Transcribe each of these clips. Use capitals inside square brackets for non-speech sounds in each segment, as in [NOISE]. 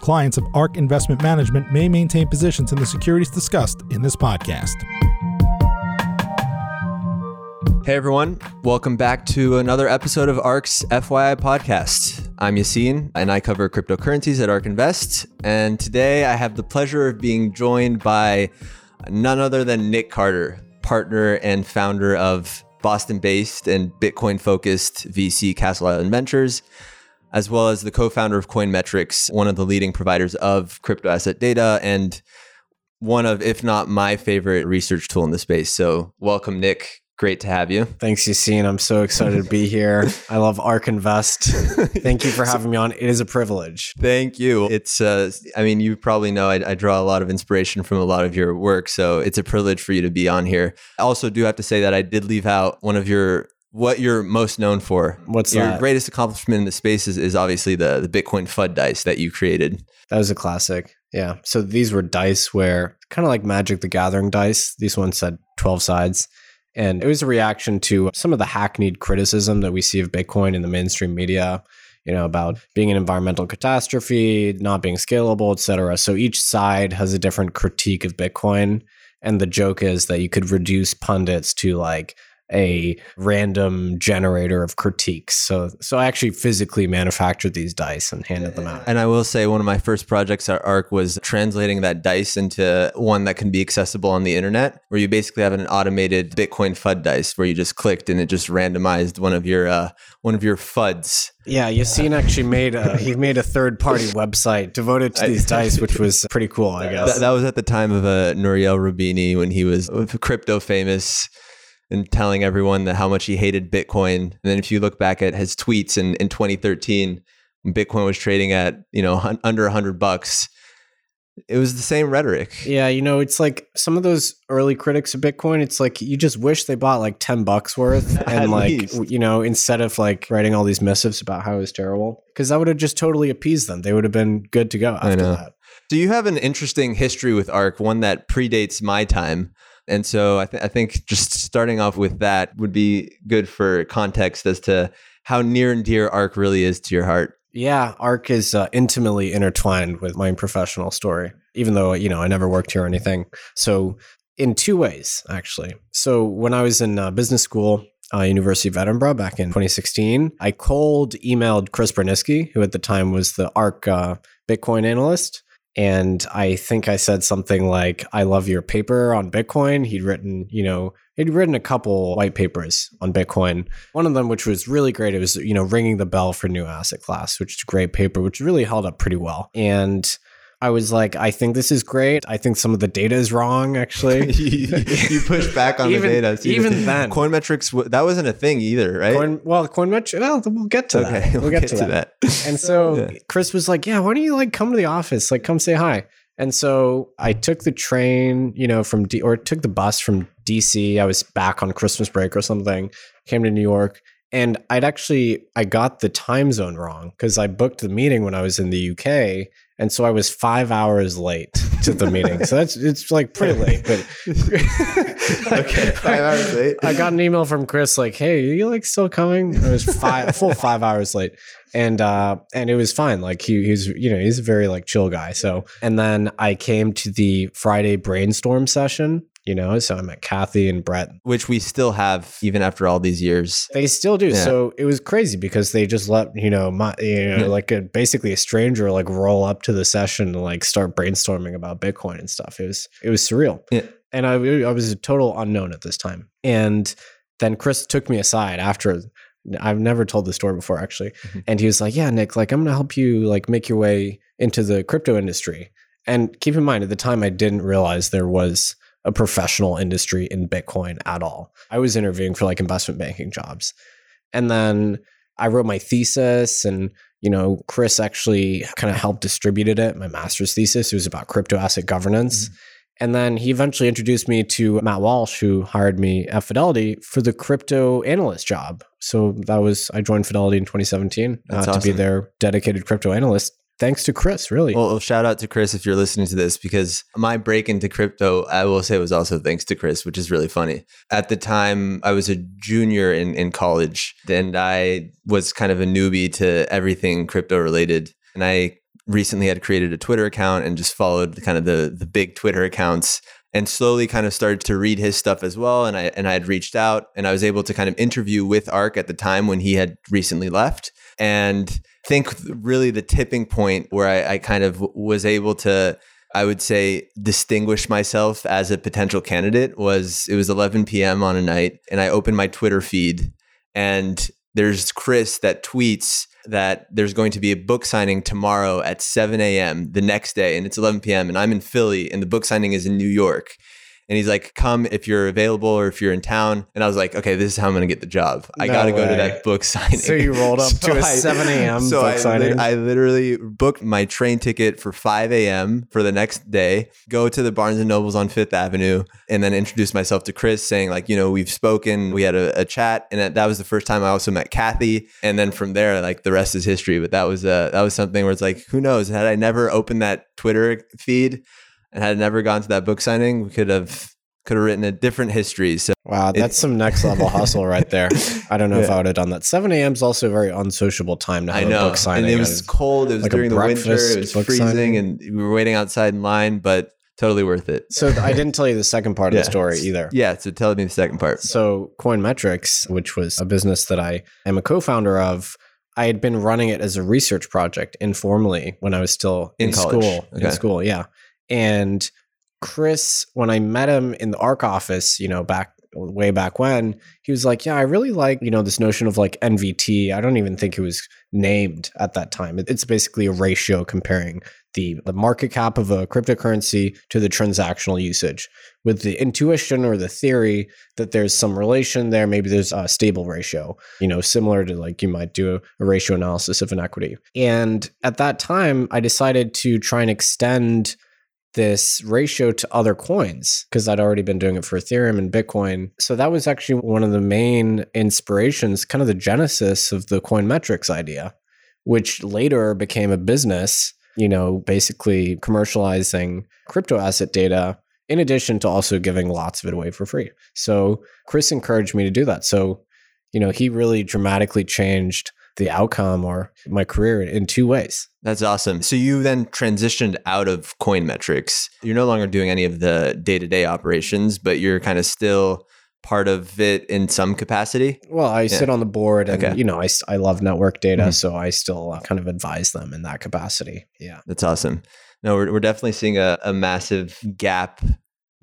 Clients of ARK Investment Management may maintain positions in the securities discussed in this podcast. Hey everyone, welcome back to another episode of ARK's FYI podcast. I'm Yassine and I cover cryptocurrencies at ARK Invest. And today I have the pleasure of being joined by none other than Nic Carter, partner and founder of Boston based and Bitcoin focused VC Castle Island Ventures as well as the co-founder of Coinmetrics, one of the leading providers of crypto asset data and one of, if not my favorite research tool in the space. So welcome, Nic. Great to have you. Thanks, Yassine. I'm so excited to be here. [LAUGHS] I love ARK Invest. Thank you for having me on. It is a privilege. Thank you. It's, uh, I mean, you probably know I, I, draw a lot of inspiration from a lot of your work. So it's a privilege for you to be on here. I also do have to say that I did leave out one of your what you're most known for. What's your that? greatest accomplishment in the space is, is obviously the the Bitcoin FUD dice that you created. That was a classic. Yeah. So these were dice where kind of like Magic the Gathering dice. These ones had 12 sides. And it was a reaction to some of the hackneyed criticism that we see of Bitcoin in the mainstream media, you know, about being an environmental catastrophe, not being scalable, et cetera. So each side has a different critique of Bitcoin. And the joke is that you could reduce pundits to like, a random generator of critiques. So so I actually physically manufactured these dice and handed them out. And I will say one of my first projects at ARK was translating that dice into one that can be accessible on the internet, where you basically have an automated Bitcoin FUD dice where you just clicked and it just randomized one of your uh, one of your FUDs. Yeah, Yassine actually made a, he made a third party website devoted to these dice, which [LAUGHS] was pretty cool, I guess. That, that was at the time of uh, Nouriel Roubini when he was crypto famous and telling everyone that how much he hated Bitcoin. And then if you look back at his tweets in, in 2013, when Bitcoin was trading at, you know, un- under 100 bucks, it was the same rhetoric. Yeah, you know, it's like some of those early critics of Bitcoin, it's like you just wish they bought like 10 bucks worth [LAUGHS] and like, least. you know, instead of like writing all these missives about how it was terrible, because that would have just totally appeased them. They would have been good to go after that. So you have an interesting history with ARK, one that predates my time. And so I, th- I think just starting off with that would be good for context as to how near and dear ARK really is to your heart. Yeah, ARK is uh, intimately intertwined with my professional story, even though, you know, I never worked here or anything. So, in two ways, actually. So, when I was in uh, business school, uh, University of Edinburgh back in 2016, I cold emailed Chris Burniske, who at the time was the ARK uh, Bitcoin analyst and I think I said something like, I love your paper on Bitcoin. He'd written, you know, he'd written a couple white papers on Bitcoin. One of them, which was really great, it was, you know, ringing the bell for new asset class, which is a great paper, which really held up pretty well. And I was like, I think this is great. I think some of the data is wrong, actually. [LAUGHS] you, push back on even, the data. So even then. Coinmetrics, that wasn't a thing either, right? Coin, well, Coinmetrics, well, we'll get to okay, that. We'll, we'll get, get, to, to that. that. And so [LAUGHS] yeah. Chris was like, yeah, why don't you like come to the office? Like, come say hi. And so I took the train, you know, from D or took the bus from DC. I was back on Christmas break or something, came to New York and I'd actually I got the time zone wrong because I booked the meeting when I was in the UK, and so I was five hours late to the meeting. So that's it's like pretty late, but [LAUGHS] okay, [LAUGHS] five hours late. I got an email from Chris like, "Hey, are you like still coming?" It was five [LAUGHS] full five hours late, and uh, and it was fine. Like he he's you know he's a very like chill guy. So and then I came to the Friday brainstorm session you know so i met kathy and brett which we still have even after all these years they still do yeah. so it was crazy because they just let you know my you know yeah. like a, basically a stranger like roll up to the session and like start brainstorming about bitcoin and stuff it was it was surreal yeah. and I, I was a total unknown at this time and then chris took me aside after I've never told the story before actually. Mm-hmm. And he was like, "Yeah, Nic, like I'm going to help you like make your way into the crypto industry. And keep in mind, at the time, I didn't realize there was a professional industry in Bitcoin at all. I was interviewing for like investment banking jobs. And then I wrote my thesis and you know, Chris actually kind of helped distributed it. My master's thesis it was about crypto asset governance. Mm-hmm. And then he eventually introduced me to Matt Walsh, who hired me at Fidelity for the crypto analyst job. So that was, I joined Fidelity in 2017 uh, awesome. to be their dedicated crypto analyst thanks to Chris, really. Well, oh, shout out to Chris if you're listening to this because my break into crypto, I will say, was also thanks to Chris, which is really funny. At the time, I was a junior in, in college and I was kind of a newbie to everything crypto related. And I recently had created a Twitter account and just followed kind of the, the big Twitter accounts and slowly kind of started to read his stuff as well. And I and I had reached out and I was able to kind of interview with Ark at the time when he had recently left. And think really the tipping point where I, I kind of was able to I would say distinguish myself as a potential candidate was it was 11 p.m. on a night and I opened my Twitter feed and there's Chris that tweets that there's going to be a book signing tomorrow at 7 a.m. the next day and it's 11 p.m. and I'm in Philly and the book signing is in New York and he's like, "Come if you're available or if you're in town." And I was like, "Okay, this is how I'm going to get the job. I got to go to that book signing." So you rolled up [LAUGHS] so to a I, 7 a.m. So book I, signing. I literally booked my train ticket for 5 a.m. for the next day. Go to the Barnes and Nobles on Fifth Avenue, and then introduce myself to Chris, saying like, you know, we've spoken, we had a, a chat, and that, that, was the first time I also met Kathy. And then from there, like the rest is history. But that was uh, that was something where it's like, who knows? Had I never opened that Twitter feed and had never gone to that book signing, we could have could have written a different history. So wow, that's it, some next level hustle right there. I don't know yeah. if I would have done that. Seven a.m. is also a very unsociable time to have I know. a book signing. And it was cold. It was like during the winter. It was freezing, signing. and we were waiting outside in line, but totally worth it. So I didn't tell you the second part yeah. of the story either. Yeah, so tell me the second part. So Coinmetrics, which was a business that I am a co-founder of. I had been running it as a research project informally when I was still in, in school. Okay. In school, yeah. And Chris, when I met him in the ARK office, you know, back way back when, he was like, Yeah, I really like, you know, this notion of like NVT. I don't even think it was named at that time. It's basically a ratio comparing the, the market cap of a cryptocurrency to the transactional usage with the intuition or the theory that there's some relation there. Maybe there's a stable ratio, you know, similar to like you might do a ratio analysis of an equity. And at that time, I decided to try and extend this ratio to other coins because I'd already been doing it for Ethereum and Bitcoin. So that was actually one of the main inspirations, kind of the genesis of the coin metrics idea, which later became a business, you know, basically commercializing crypto asset data in addition to also giving lots of it away for free. So Chris encouraged me to do that. So, you know, he really dramatically changed the outcome or my career in two ways. That's awesome. So you then transitioned out of coin metrics. You're no longer doing any of the day-to-day operations, but you're kind of still part of it in some capacity? Well, I yeah. sit on the board and, okay. you know, I, I love network data. Mm-hmm. So I still uh, kind of advise them in that capacity. Yeah. That's awesome. No, we're, we're definitely seeing a, a massive gap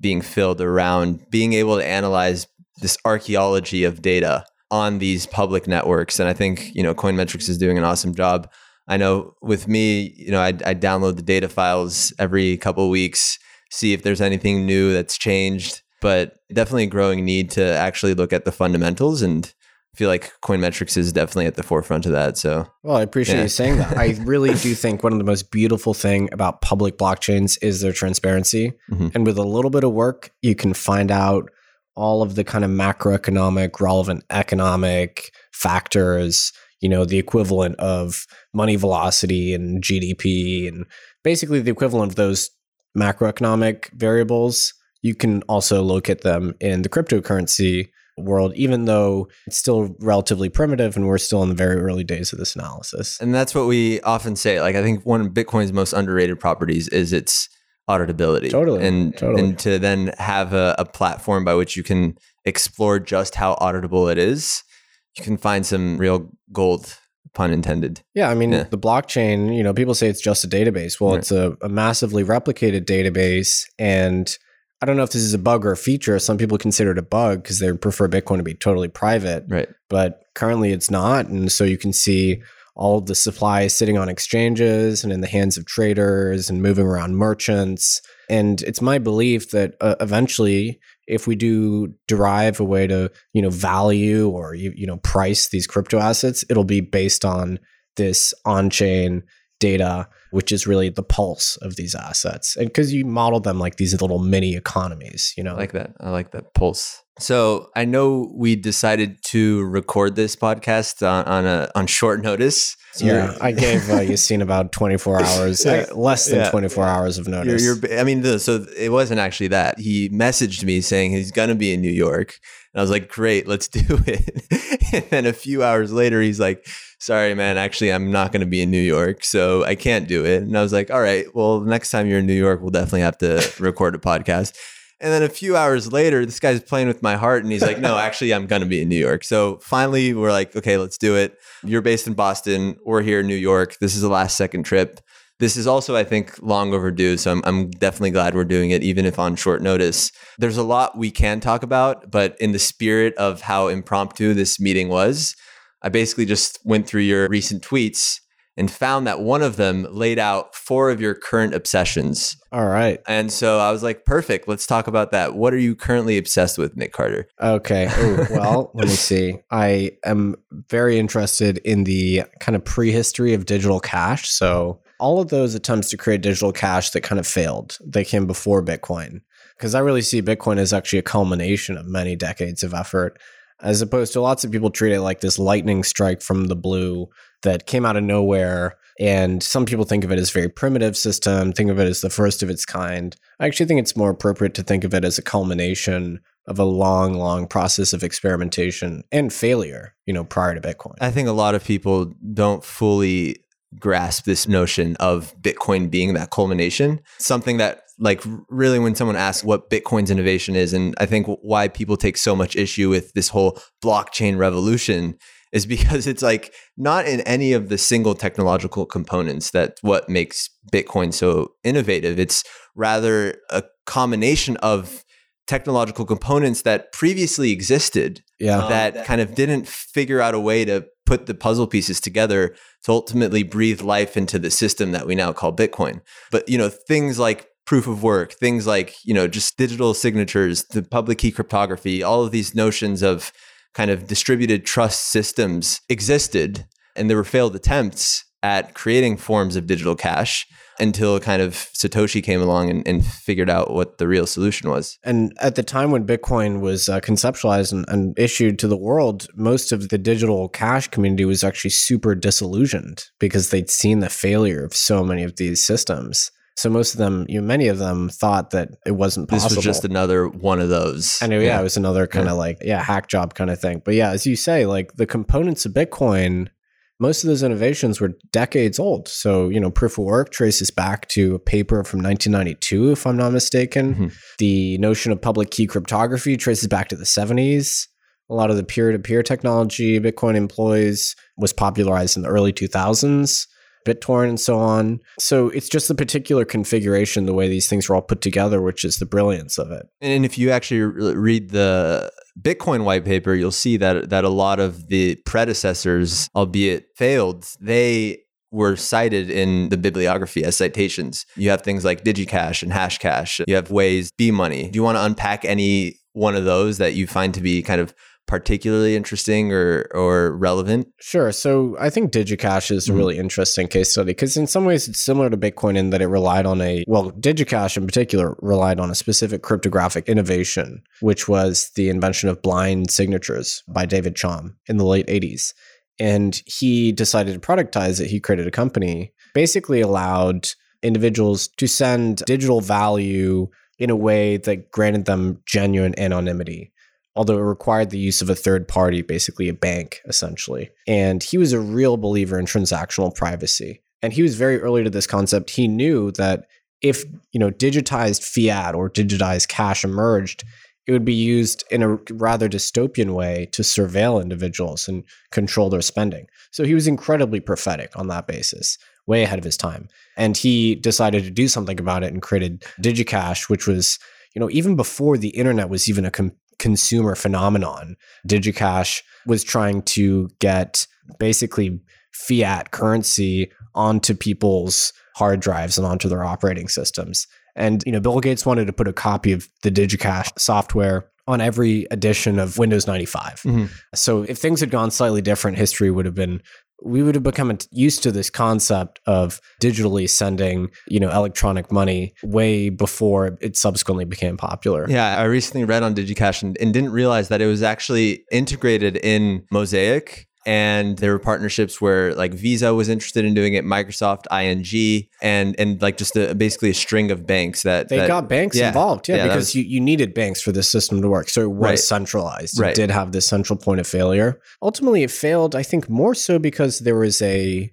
being filled around being able to analyze this archaeology of data on these public networks. And I think, you know, Coinmetrics is doing an awesome job. I know with me, you know, I, I download the data files every couple of weeks, see if there's anything new that's changed, but definitely a growing need to actually look at the fundamentals and I feel like Coinmetrics is definitely at the forefront of that. So, well, I appreciate yeah. you saying that. I [LAUGHS] really do think one of the most beautiful thing about public blockchains is their transparency. Mm-hmm. And with a little bit of work, you can find out all of the kind of macroeconomic, relevant economic factors, you know, the equivalent of money velocity and GDP, and basically the equivalent of those macroeconomic variables. You can also look at them in the cryptocurrency world, even though it's still relatively primitive and we're still in the very early days of this analysis. And that's what we often say. Like, I think one of Bitcoin's most underrated properties is its auditability. Totally. And totally. and to then have a, a platform by which you can explore just how auditable it is, you can find some real gold pun intended. Yeah, I mean yeah. the blockchain, you know, people say it's just a database. Well, right. it's a, a, massively replicated database and I don't know if this is a bug or a feature. Some people consider it a bug because they prefer Bitcoin to be totally private. Right. But currently it's not. And so you can see all the supply is sitting on exchanges and in the hands of traders and moving around merchants. And it's my belief that uh, eventually, if we do derive a way to, you know, value or you, you know price these crypto assets, it'll be based on this on-chain data, which is really the pulse of these assets. And because you model them like these little mini economies, you know. I like that. I like that pulse. So I know we decided to record this podcast on, on a on short notice. Yeah, I gave uh, Yassine about 24 hours, [LAUGHS] uh, less than yeah. 24 hours of notice. You're, you're, I mean, so it wasn't actually that. He messaged me saying he's going to be in New York. And I was like, great, let's [LAUGHS] do it. and then a few hours later, he's like, sorry, man, actually, I'm not going to be in New York, so I can't do it. And I was like, all right, well, next time you're in New York, we'll definitely have to record a podcast. And then a few hours later, this guy's playing with my heart and he's like, no, [LAUGHS] actually, I'm going to be in New York. So finally, we're like, okay, let's do it. You're based in Boston. We're here in New York. This is a last second trip. This is also, I think, long overdue. So I'm, I'm definitely glad we're doing it, even if on short notice. There's a lot we can talk about, but in the spirit of how impromptu this meeting was, I basically just went through your recent tweets and found that one of them laid out four of your current obsessions. All right. And so I was like, perfect. Let's talk about that. What are you currently obsessed with, Nic Carter? Okay. Ooh, [LAUGHS] well, let me see. I am very interested in the kind of prehistory of digital cash. So all of those attempts to create digital cash that kind of failed, they came before Bitcoin. Because I really see Bitcoin as actually a culmination of many decades of effort as opposed to lots of people treat it like this lightning strike from the blue that came out of nowhere. And some people think of it as a very primitive system, think of it as the first of its kind. I actually think it's more appropriate to think of it as a culmination of a long, long process of experimentation and failure, you know, prior to Bitcoin. I think a lot of people don't fully grasp this notion of Bitcoin being that culmination. Something that like really when someone asks what Bitcoin's innovation is, and I think why people take so much issue with this whole blockchain revolution is because it's like not in any of the single technological components that what makes Bitcoin so innovative. It's rather a combination of technological components that previously existed yeah. Um, that kind of didn't figure out a way to put the puzzle pieces together to ultimately breathe life into the system that we now call Bitcoin. But you know, things like proof of work, things like, you know, just digital signatures, the public key cryptography, all of these notions of kind of distributed trust systems existed and there were failed attempts at creating forms of digital cash until kind of Satoshi came along and, and, figured out what the real solution was. And at the time when Bitcoin was uh, conceptualized and, and, issued to the world, most of the digital cash community was actually super disillusioned because they'd seen the failure of so many of these systems. So most of them, you know, many of them thought that it wasn't possible. This was just another one of those. I know, yeah, yeah it was another kind of yeah. like, yeah, hack job kind of thing. But yeah, as you say, like the components of Bitcoin, most of those innovations were decades old. So, you know, proof of work traces back to a paper from 1992, if I'm not mistaken. Mm-hmm. The notion of public key cryptography traces back to the 70s. A lot of the peer to peer technology Bitcoin employs was popularized in the early 2000s. BitTorrent and so on. So it's just the particular configuration, the way these things are all put together, which is the brilliance of it. And if you actually read the Bitcoin white paper, you'll see that that a lot of the predecessors, albeit failed, they were cited in the bibliography as citations. You have things like DigiCash and Hashcash. You have Wei's, B Money. Do you want to unpack any one of those that you find to be kind of particularly interesting or or relevant? Sure. So I think DigiCash is mm-hmm. a really interesting case study because in some ways it's similar to Bitcoin in that it relied on a well, DigiCash in particular relied on a specific cryptographic innovation, which was the invention of blind signatures by David Chaum in the late 80s. And he decided to productize it. He created a company, basically allowed individuals to send digital value in a way that granted them genuine anonymity although it required the use of a third party, basically a bank, essentially. And he was a real believer in transactional privacy. And he was very early to this concept. He knew that if, you know, digitized fiat or digitized cash emerged, it would be used in a rather dystopian way to surveil individuals and control their spending. So he was incredibly prophetic on that basis, way ahead of his time. And he decided to do something about it and created DigiCash, which was, you know, even before the internet was even a com- consumer phenomenon. DigiCash was trying to get basically fiat currency onto people's hard drives and onto their operating systems. And you know, Bill Gates wanted to put a copy of the DigiCash software on every edition of Windows 95. Mhm. So if things had gone slightly different, history would have been we would have become used to this concept of digitally sending, you know, electronic money way before it subsequently became popular. Yeah, I recently read on DigiCash and, and didn't realize that it was actually integrated in Mosaic. And there were partnerships where like Visa was interested in doing it, Microsoft, ING, and and like just a, basically a string of banks that They that- got banks yeah. involved, yeah, Yeah, because was- you, you needed banks for this system to work. So it was Right. centralized. Right. It did have this central point of failure. Ultimately, it failed, I think, more so because there was a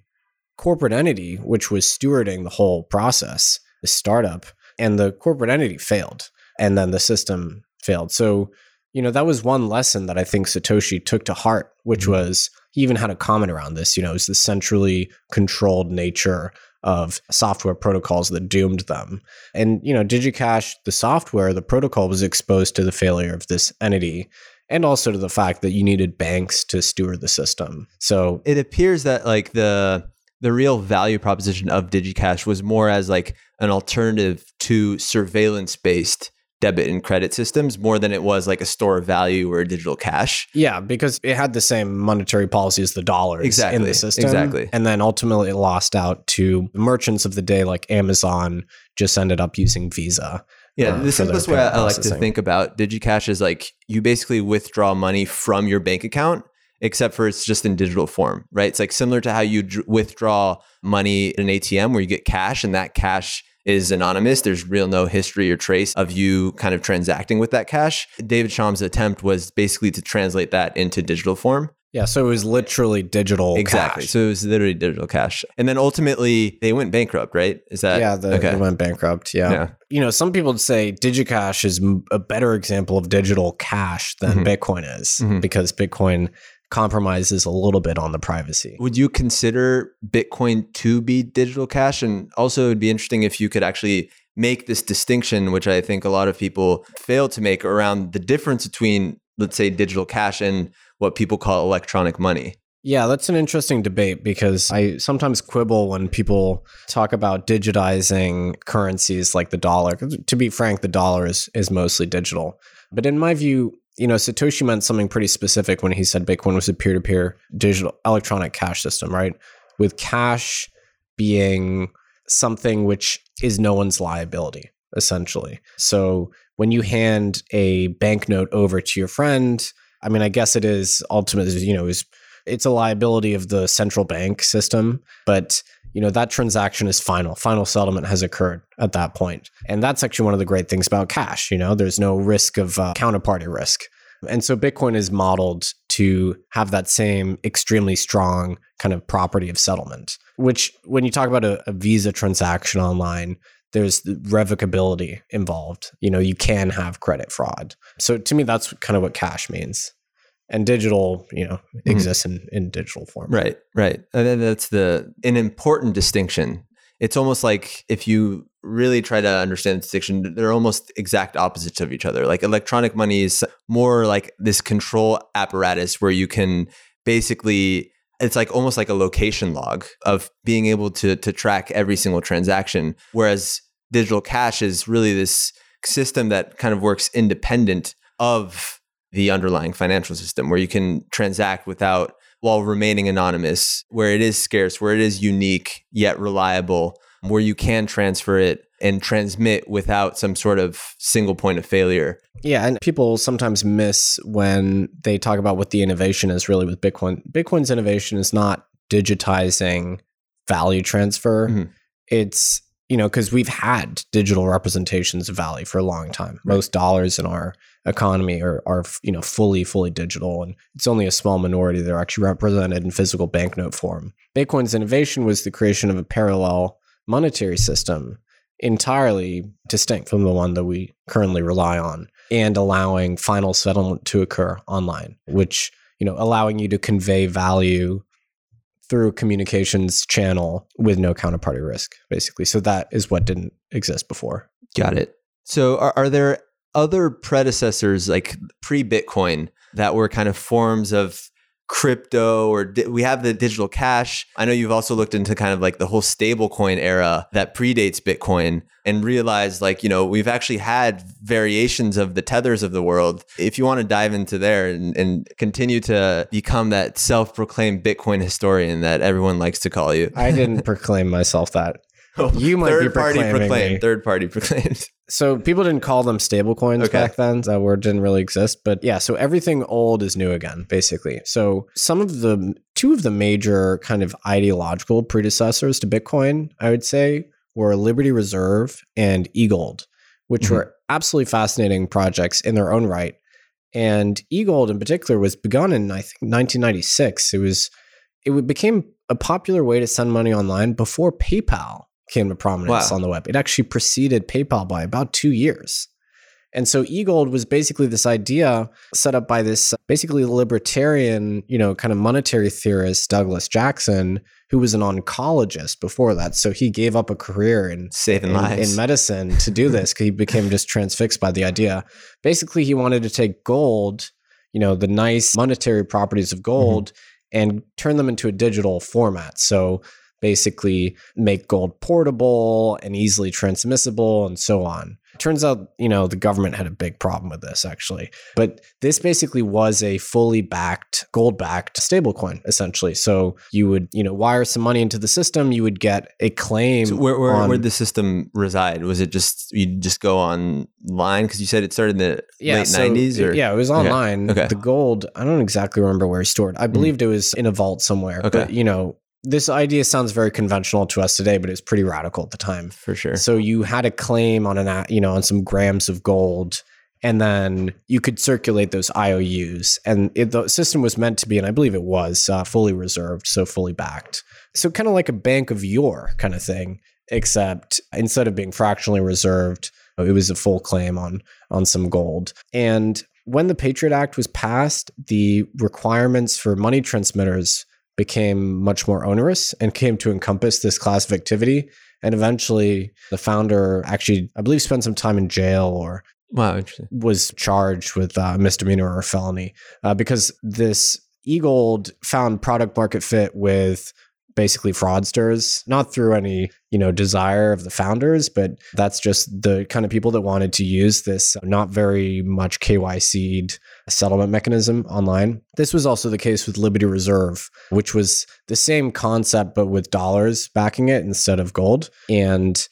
corporate entity which was stewarding the whole process, the startup, and the corporate entity failed. And then the system failed. So, you know, that was one lesson that I think Satoshi took to heart, which Mhm. was he even had a comment around this, you know, it's the centrally controlled nature of software protocols that doomed them. And you know, DigiCash, the software, the protocol was exposed to the failure of this entity and also to the fact that you needed banks to steward the system. So it appears that like the the real value proposition of DigiCash was more as like an alternative to surveillance based debit and credit systems more than it was like a store of value or a digital cash. yeah, because it had the same monetary policy as the dollars in Exactly, the system. exactly. And then ultimately it lost out to merchants of the day like Amazon just ended up using Visa. Yeah, uh, the simplest way I like to think about DigiCash is like you basically withdraw money from your bank account, except for it's just in digital form, right? It's like similar to how you dr- withdraw money in an ATM where you get cash and that cash is anonymous. There's real no history or trace of you kind of transacting with that cash. David Chaum's attempt was basically to translate that into digital form. Yeah, so it was literally digital exactly. cash. So it was literally digital cash. And then ultimately they went bankrupt, right? Is that yeah, the, okay? it went bankrupt. Yeah. Yeah. You know, some people would say DigiCash is a better example of digital cash than Mhm. Bitcoin is Mhm. because Bitcoin compromises a little bit on the privacy. Would you consider Bitcoin to be digital cash? And also, it'd be interesting if you could actually make this distinction, which I think a lot of people fail to make around the difference between, let's say, digital cash and what people call electronic money. Yeah, that's an interesting debate because I sometimes quibble when people talk about digitizing currencies like the dollar. To be frank, the dollar is, is mostly digital. But in my view, you know, Satoshi meant something pretty specific when he said Bitcoin was a peer to peer digital electronic cash system, right? With cash being something which is no one's liability, essentially. So when you hand a banknote over to your friend, I mean, I guess it is ultimately, you know, is it's a liability of the central bank system, but you know that transaction is final. Final settlement has occurred at that point, and that's actually one of the great things about cash. You know, there's no risk of uh, counterparty risk, and so Bitcoin is modeled to have that same extremely strong kind of property of settlement. Which, when you talk about a, a Visa transaction online, there's the revocability involved. You know, you can have credit fraud. So to me, that's kind of what cash means. And digital, you know, hmm. exists in, in digital form. Right, right. And then that's the an important distinction. It's almost like if you really try to understand the distinction, they're almost exact opposites of each other. Like electronic money is more like this control apparatus where you can basically it's like almost like a location log of being able to to track every single transaction whereas digital cash is really this system that kind of works independent of the underlying financial system where you can transact without while remaining anonymous where it is scarce where it is unique yet reliable where you can transfer it and transmit without some sort of single point of failure Yeah, and people sometimes miss when they talk about what the innovation is really with Bitcoin. Bitcoin's innovation is not digitizing value transfer. Mhm. It's, you know, because we've had digital representations of value for a long time. Most dollars in our economy are, are, you know, fully, fully digital. And it's only a small minority that are actually represented in physical banknote form. Bitcoin's innovation was the creation of a parallel monetary system entirely distinct from the one that we currently rely on and allowing final settlement to occur online which you know allowing you to convey value through communications channel with no counterparty risk basically so that is what didn't exist before Got it. So, are, are there other predecessors like pre Bitcoin that were kind of forms of crypto or di- we have the digital cash. I know you've also looked into kind of like the whole stablecoin era that predates Bitcoin and realized like, you know, we've actually had variations of the tethers of the world. If you want to dive into there and, and continue to become that self proclaimed Bitcoin historian that everyone likes to call you. I didn't [LAUGHS] proclaim myself that. You might be third party proclaiming proclaimed. me. Third party proclaimed. So people didn't call them stable coins Okay. back then. That word didn't really exist. But yeah, so everything old is new again, basically. So some of the two of the major kind of ideological predecessors to Bitcoin, I would say, were Liberty Reserve and eGold, which Mhm. were absolutely fascinating projects in their own right. And eGold in particular was begun in I think 1996. It was it became a popular way to send money online before PayPal came to prominence Wow. on the web. It actually preceded PayPal by about two years. And so eGold was basically this idea set up by this uh, basically libertarian, you know, kind of monetary theorist, Douglas Jackson, who was an oncologist before that. So he gave up a career in Saving in, lives. in medicine to do this because [LAUGHS] he became just transfixed by the idea. Basically, he wanted to take gold, you know, the nice monetary properties of gold, and turn them into a digital format. So basically, make gold portable and easily transmissible and so on. Turns out, you know, the government had a big problem with this actually. But this basically was a fully backed, gold backed stablecoin, essentially. So you would, you know, wire some money into the system, you would get a claim. So where where on- where did the system reside? Was it just you'd just go online because you said it started in the late so nineties it- or yeah, it was online. Okay. The gold, I don't exactly remember where it's stored. I mm. believed it was in a vault somewhere. Okay. But you know, this idea sounds very conventional to us today, but it was pretty radical at the time. for sure. So you had a claim on an you know on some grams of gold, and then you could circulate those IOUs, and it, the system was meant to be, and I believe it was uh, fully reserved, so fully backed. So kind of like a bank of yore kind of thing, except instead of being fractionally reserved, it was a full claim on on some gold. And when the Patriot Act was passed, the requirements for money transmitters became much more onerous and came to encompass this class of activity. And eventually, the founder actually, I believe, spent some time in jail or wow, was charged with uh, misdemeanor or felony uh, because this eGold found product market fit with basically fraudsters, not through any you know desire of the founders, but that's just the kind of people that wanted to use this uh, not very much KYC'd settlement mechanism online. This was also the case with Liberty Reserve, which was the same concept but with dollars backing it instead of gold. And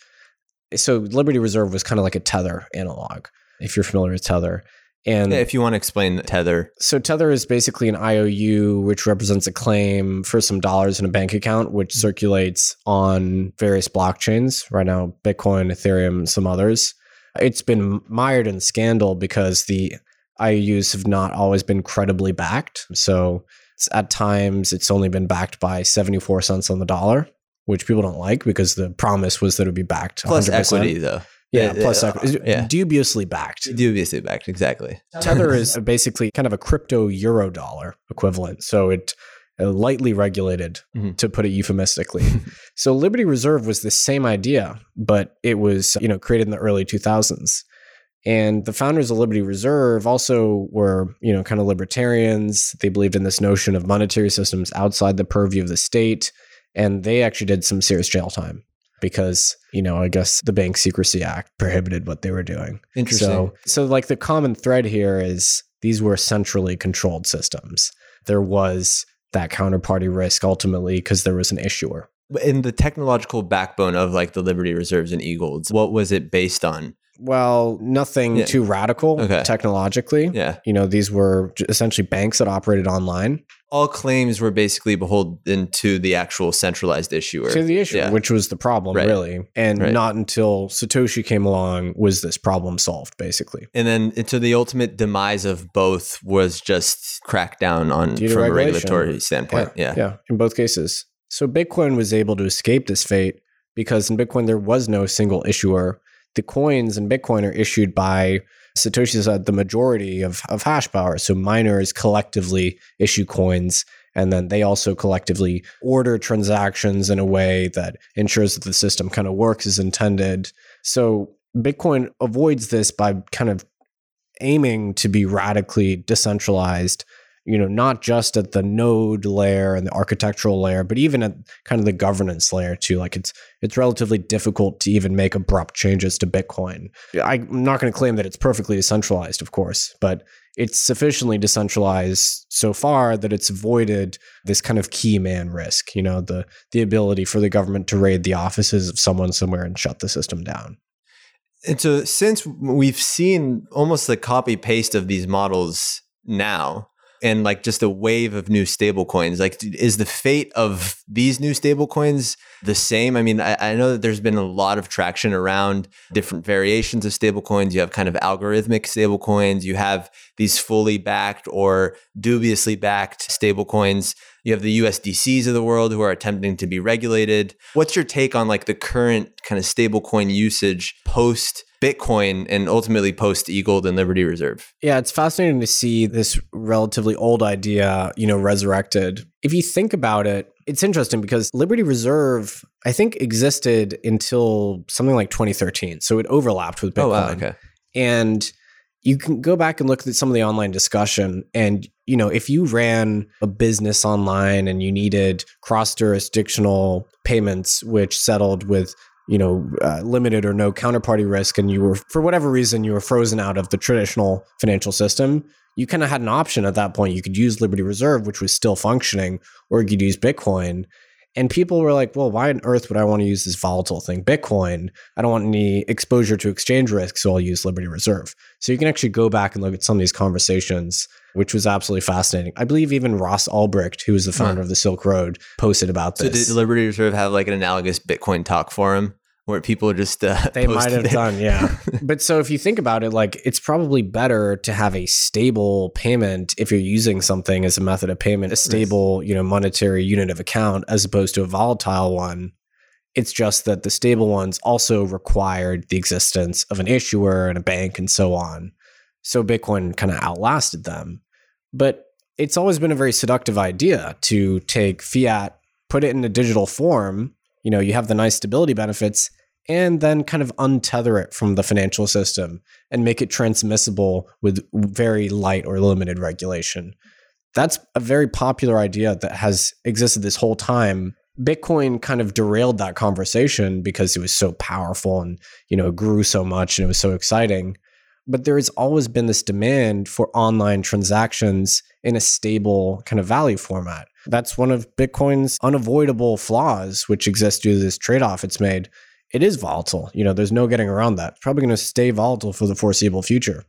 so Liberty Reserve was kind of like a Tether analog, if you're familiar with Tether. And Yeah, if you want to explain tether, so Tether is basically an IOU which represents a claim for some dollars in a bank account, which circulates on various blockchains right now, Bitcoin, Ethereum, some others. It's been mired in scandal because the IOUs have not always been credibly backed. So at times it's only been backed by 74 cents on the dollar, which people don't like because the promise was that it would be backed plus 100%. equity though. Yeah, Yeah, plus uh, yeah. Dubiously backed. Dubiously backed, exactly. Tether [LAUGHS] is basically kind of a crypto euro dollar equivalent. So it uh, lightly regulated, Mhm. to put it euphemistically. [LAUGHS] so Liberty Reserve was the same idea, but it was you know created in the early 2000s. And the founders of Liberty Reserve also were, you know, kind of libertarians. They believed in this notion of monetary systems outside the purview of the state. And they actually did some serious jail time because, you know, I guess the Bank Secrecy Act prohibited what they were doing. Interesting. So, so like the common thread here is these were centrally controlled systems. There was that counterparty risk ultimately because there was an issuer. in the technological backbone of like the Liberty Reserves and eagles what was it based on? Well, nothing Yeah. too radical Okay. technologically. Yeah. You know, these were essentially banks that operated online All claims were basically beholden to the actual centralized issuer. to the issue, Yeah. which was the problem, Right. really. And Right. not until Satoshi came along was this problem solved, basically. and then to the ultimate demise of both was just crack down on Due from a regulatory standpoint. Yeah. Yeah, in both cases. So Bitcoin was able to escape this fate because in Bitcoin there was no single issuer. The coins in Bitcoin are issued by Satoshi said the majority of, of hash power. So miners collectively issue coins and then they also collectively order transactions in a way that ensures that the system kind of works as intended. So Bitcoin avoids this by kind of aiming to be radically decentralized you know, not just at the node layer and the architectural layer, but even at kind of the governance layer too. Like it's it's relatively difficult to even make abrupt changes to Bitcoin. I'm not going to claim that it's perfectly decentralized, of course, but it's sufficiently decentralized so far that it's avoided this kind of key man risk, you know, the the ability for the government to raid the offices of someone somewhere and shut the system down. And so since we've seen almost the copy paste of these models now, and like just a wave of new stable coins. Like, is the fate of these new stable coins the same? I mean, I, I, know that there's been a lot of traction around different variations of stable coins. You have kind of algorithmic stable coins, you have these fully backed or dubiously backed stable coins. You have the USDCs of the world who are attempting to be regulated. What's your take on like the current kind of stablecoin usage post Bitcoin and ultimately post eGold and Liberty Reserve? Yeah, it's fascinating to see this relatively old idea, you know, resurrected. If you think about it, it's interesting because Liberty Reserve, I think, existed until something like 2013. So it overlapped with Bitcoin. Oh, wow, okay. And you can go back and look at some of the online discussion and you know if you ran a business online and you needed cross jurisdictional payments which settled with you know uh, limited or no counterparty risk and you were for whatever reason you were frozen out of the traditional financial system you kind of had an option at that point. You could use liberty reserve which was still functioning or you could use bitcoin and people were like, well, why on earth would I want to use this volatile thing, Bitcoin? I don't want any exposure to exchange risk, so I'll use Liberty Reserve. So you can actually go back and look at some of these conversations, which was absolutely fascinating. I believe even Ross Ulbricht, who was the founder huh. of the Silk Road, posted about this. So did Liberty Reserve have like an analogous Bitcoin talk forum? Where people just uh, they might have it. done yeah. [LAUGHS] But so if you think about it like it's probably better to have a stable payment if you're using something as a method of payment a stable you know monetary unit of account as opposed to a volatile one. It's just that the stable ones also required the existence of an issuer and a bank and so on. So bitcoin kind of outlasted them. But it's always been a very seductive idea to take fiat put it in a digital form. You know, you have the nice stability benefits and then kind of untether it from the financial system and make it transmissible with very light or limited regulation. That's a very popular idea that has existed this whole time. Bitcoin kind of derailed that conversation because it was so powerful and, you know, grew so much and it was so exciting. But there has always been this demand for online transactions in a stable kind of value format. That's one of Bitcoin's unavoidable flaws, which exists due to this trade off it's made. It is volatile. You know, there's no getting around that. It's probably going to stay volatile for the foreseeable future.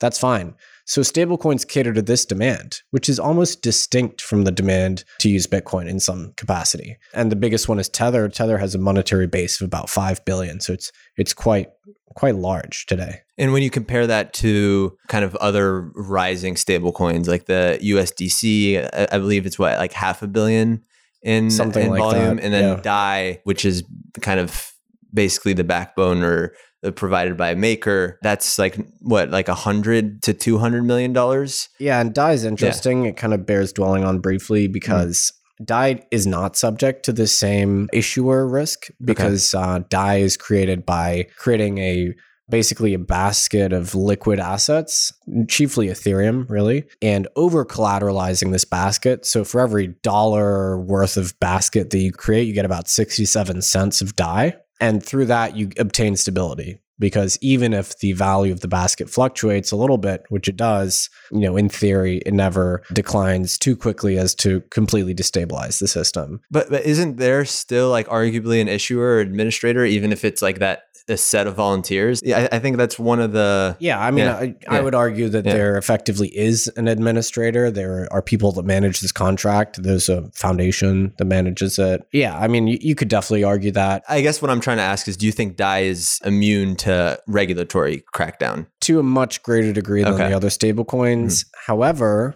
That's fine. So stablecoins cater to this demand, which is almost distinct from the demand to use Bitcoin in some capacity. And the biggest one is Tether. Tether has a monetary base of about 5 billion, so it's it's quite quite large today. And when you compare that to kind of other rising stablecoins like the USDC, I, believe it's what like half a billion in, Something in like volume, that. and then yeah. DAI, which is kind of basically the backbone or uh, provided by a maker. That's like what, like a hundred to two hundred million dollars. Yeah, and DAI is interesting. Yeah. It kind of bears dwelling on briefly because. Mm. DAI is not subject to the same issuer risk because okay. uh, DAI is created by creating a basically a basket of liquid assets, chiefly Ethereum, really, and over collateralizing this basket. So for every dollar worth of basket that you create, you get about 67 cents of DAI. And through that, you obtain stability because even if the value of the basket fluctuates a little bit, which it does, you know, in theory, it never declines too quickly as to completely destabilize the system. But, but isn't there still like arguably an issuer or administrator, even if it's like that a set of volunteers. Yeah, I, I, think that's one of the. Yeah, I mean, yeah, I, yeah. I, would argue that there effectively is an administrator. There are people that manage this contract. There's a foundation that manages it. Yeah, I mean, you, you could definitely argue that. I guess what I'm trying to ask is, do you think DAI is immune to regulatory crackdown? To a much greater degree than okay. the other stablecoins. Mm-hmm. However,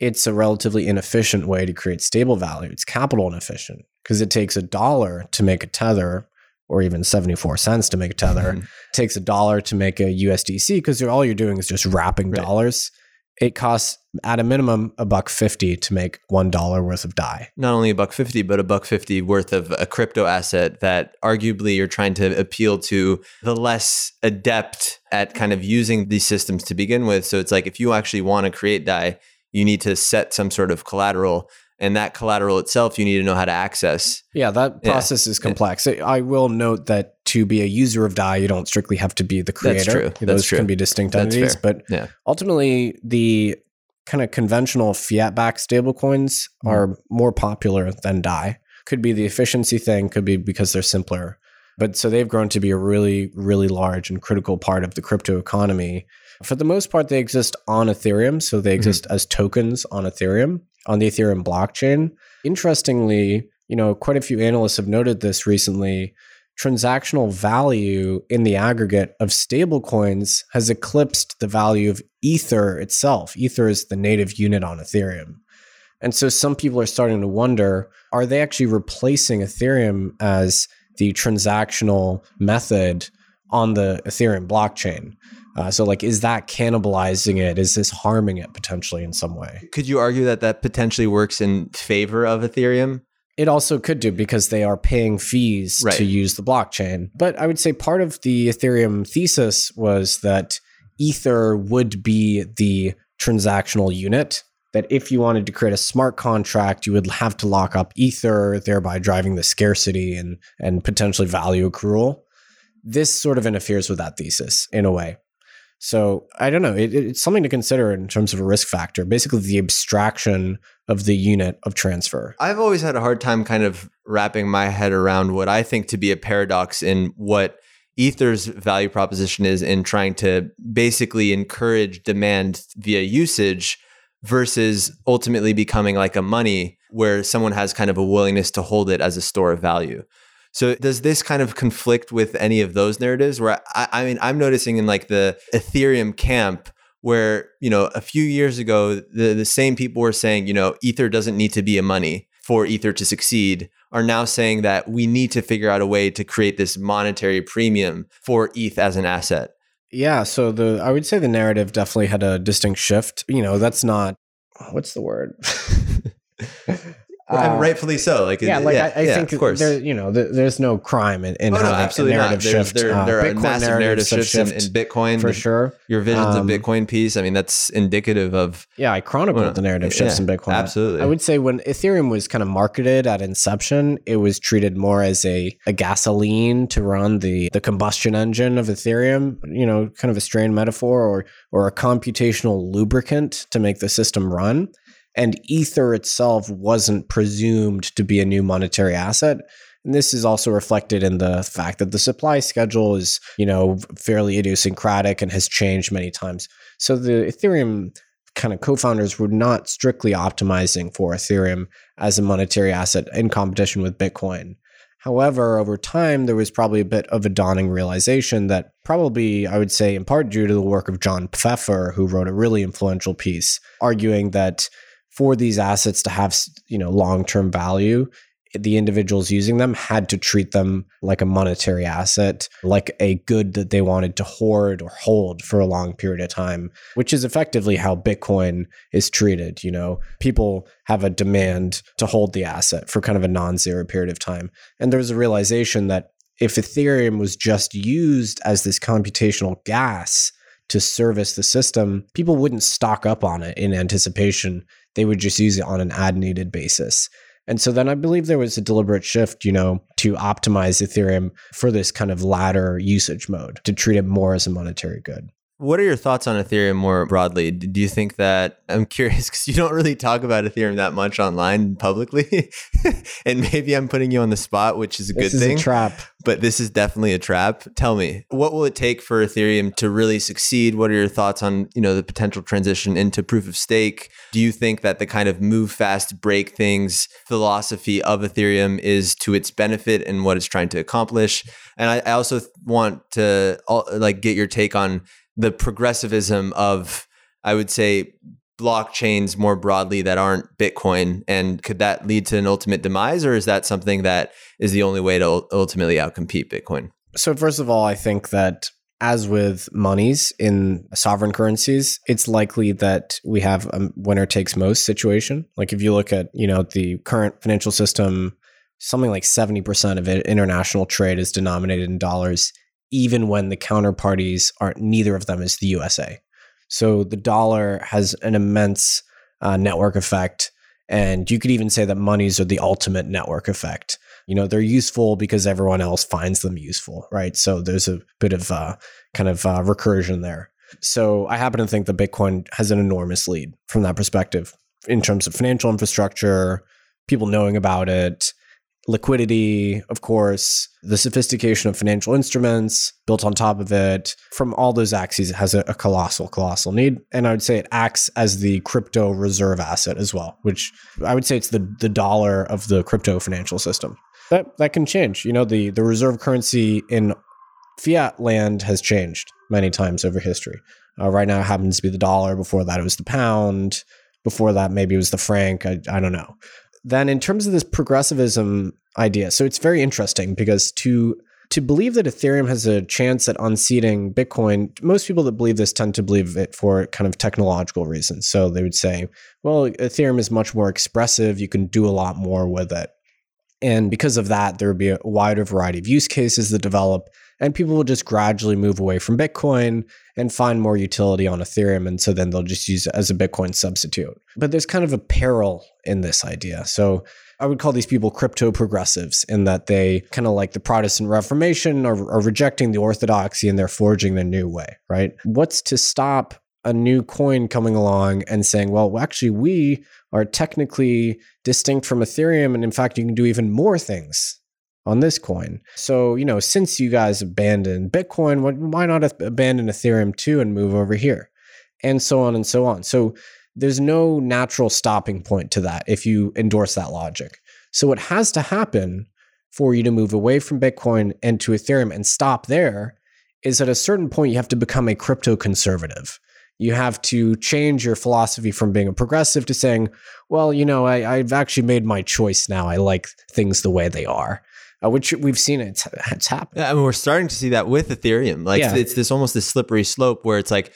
it's a relatively inefficient way to create stable value. It's capital inefficient because it takes a dollar to make a tether or even 74 cents to make a tether. Mm-hmm. It takes a dollar to make a USDC because all you're doing is just wrapping right. dollars. It costs at a minimum a buck fifty to make one dollar worth of DAI. Not only a buck fifty, but a buck fifty worth of a crypto asset that arguably you're trying to appeal to the less adept at kind of using these systems to begin with. So it's like if you actually want to create DAI, you need to set some sort of collateral and that collateral itself you need to know how to access yeah that process yeah. is complex i will note that to be a user of dai you don't strictly have to be the creator That's true. those That's true. can be distinct entities but yeah. ultimately the kind of conventional fiat backed stablecoins mm. are more popular than dai could be the efficiency thing could be because they're simpler but so they've grown to be a really really large and critical part of the crypto economy for the most part they exist on ethereum so they mm-hmm. exist mm-hmm. as tokens on ethereum on the Ethereum blockchain. Interestingly, you know, quite a few analysts have noted this recently. Transactional value in the aggregate of stablecoins has eclipsed the value of Ether itself. Ether is the native unit on Ethereum. And so some people are starting to wonder are they actually replacing Ethereum as the transactional method on the Ethereum blockchain? Uh, so, like, is that cannibalizing it? Is this harming it potentially in some way? Could you argue that that potentially works in favor of Ethereum? It also could do because they are paying fees right. to use the blockchain. But I would say part of the Ethereum thesis was that Ether would be the transactional unit. That if you wanted to create a smart contract, you would have to lock up Ether, thereby driving the scarcity and, and potentially value accrual. This sort of interferes with that thesis in a way. So I don't know. It, it's something to consider in terms of a risk factor. Basically, the abstraction of the unit of transfer. I've always had a hard time kind of wrapping my head around what I think to be a paradox in what Ether's value proposition is in trying to basically encourage demand via usage versus ultimately becoming like a money where someone has kind of a willingness to hold it as a store of value. So does this kind of conflict with any of those narratives? Where I, I mean, I'm noticing in like the Ethereum camp where you know a few years ago the, the same people were saying you know ether doesn't need to be a money for ether to succeed are now saying that we need to figure out a way to create this monetary premium for eth as an asset yeah so the i would say the narrative definitely had a distinct shift you know that's not what's the word [LAUGHS] and rightfully so. Like, yeah, like yeah, I, I yeah, think of course. there, you know, there, there's no crime in, in oh, no, absolutely narrative not. shift. There, there, uh, are massive narrative shifts in, in, Bitcoin for sure. Your visions um, of Bitcoin piece. I mean, that's indicative of. Yeah, I chronicled well, the narrative shifts yeah, in Bitcoin. Absolutely. I would say when Ethereum was kind of marketed at inception, it was treated more as a, a gasoline to run the the combustion engine of Ethereum. You know, kind of a strained metaphor, or or a computational lubricant to make the system run and ether itself wasn't presumed to be a new monetary asset. And this is also reflected in the fact that the supply schedule is you know fairly idiosyncratic and has changed many times. So the ethereum kind of co-founders were not strictly optimizing for ethereum as a monetary asset in competition with bitcoin. However, over time, there was probably a bit of a dawning realization that probably, I would say, in part due to the work of John Pfeffer, who wrote a really influential piece arguing that for these assets to have you know long-term value the individuals using them had to treat them like a monetary asset, like a good that they wanted to hoard or hold for a long period of time, which is effectively how Bitcoin is treated. You know, people have a demand to hold the asset for kind of a non zero period of time. And there was a realization that if Ethereum was just used as this computational gas to service the system, people wouldn't stock up on it in anticipation they would just use it on an ad needed basis. And so then I believe there was a deliberate shift, you know, to optimize Ethereum for this kind of latter usage mode, to treat it more as a monetary good. What are your thoughts on Ethereum more broadly? Do you think that I'm curious [LAUGHS] because you don't really talk about Ethereum that much online publicly, [LAUGHS] and maybe I'm putting you on the spot, which is a this good thing. A trap, but this is definitely a trap. Tell me, what will it take for Ethereum to really succeed? What are your thoughts on you know the potential transition into proof of stake? Do you think that the kind of move fast, break things philosophy of Ethereum is to its benefit and what it's trying to accomplish? And I, I also want to like get your take on the progressivism of I would say blockchains more broadly that aren't Bitcoin? And could that lead to an ultimate demise, or is that something that is the only way to ultimately outcompete Bitcoin? So, first of all, I think that as with monies in sovereign currencies, it's likely that we have a winner takes most situation. Like if you look at, you know, the current financial system, something like 70% of it, international trade is denominated in dollars even when the counterparties aren't neither of them is the USA. So the dollar has an immense uh, network effect. And you could even say that monies are the ultimate network effect. You know, they're useful because everyone else finds them useful, right? So there's a bit of uh, kind of uh, recursion there. So I happen to think that Bitcoin has an enormous lead from that perspective in terms of financial infrastructure, people knowing about it, liquidity, of course, the sophistication of financial instruments built on top of it. From all those axes, it has a, a, colossal, colossal need. And I would say it acts as the crypto reserve asset as well, which I would say it's the, the dollar of the crypto financial system. That that can change. You know, the, the reserve currency in fiat land has changed many times over history. Uh, right now, it happens to be the dollar. Before that, it was the pound. Before that, maybe it was the franc. I, I don't know. Then, in terms of this progressivism idea, so it's very interesting because to to believe that Ethereum has a chance at unseating Bitcoin, most people that believe this tend to believe it for kind of technological reasons. So they would say, well, Ethereum is much more expressive. You can do a lot more with it. And because of that, there would be a wider variety of use cases that develop and people will just gradually move away from Bitcoin and find more utility on Ethereum. And so then they'll just use it as a Bitcoin substitute. But there's kind of a peril in this idea. So I would call these people crypto progressives in that they kind of like the Protestant Reformation are, are rejecting the orthodoxy and they're forging their new way, right? What's to stop a new coin coming along and saying, well, actually, we are technically distinct from Ethereum. And in fact, you can do even more things on this coin. So, you know, since you guys abandoned Bitcoin, why not abandon Ethereum too and move over here? And so on and so on. So, there's no natural stopping point to that if you endorse that logic. So, what has to happen for you to move away from Bitcoin and to Ethereum and stop there is at a certain point, you have to become a crypto conservative. You have to change your philosophy from being a progressive to saying, well, you know, I, I've actually made my choice now. I like things the way they are uh, which we've seen it, it's happened. Yeah, I mean, we're starting to see that with Ethereum. Like yeah. it's this almost this slippery slope where it's like,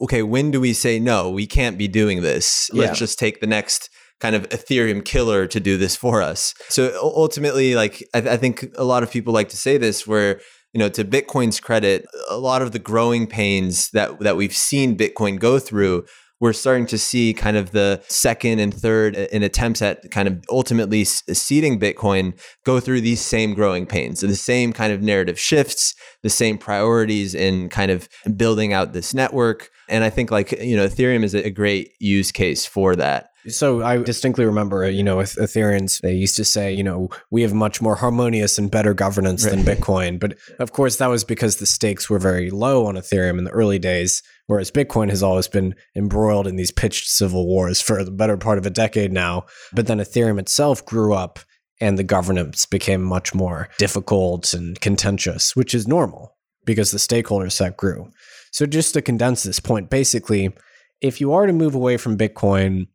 okay, when do we say no? We can't be doing this. Let's yeah. just take the next kind of Ethereum killer to do this for us. So ultimately, like I, I think a lot of people like to say this, where you know, to Bitcoin's credit, a lot of the growing pains that that we've seen Bitcoin go through we're starting to see kind of the second and third uh, in attempts at kind of ultimately uh, seeding Bitcoin go through these same growing pains, the same kind of narrative shifts, the same priorities in kind of building out this network. And I think like, you know, Ethereum is a great use case for that. So I distinctly remember, uh, you know, with Ethereans, they used to say, you know, we have much more harmonious and better governance right. than Bitcoin. But of course, that was because the stakes were very low on Ethereum in the early days, whereas Bitcoin has always been embroiled in these pitched civil wars for the better part of a decade now. But then Ethereum itself grew up and the governance became much more difficult and contentious, which is normal because the stakeholder set grew. So just to condense this point, basically, if you are to move away from Bitcoin,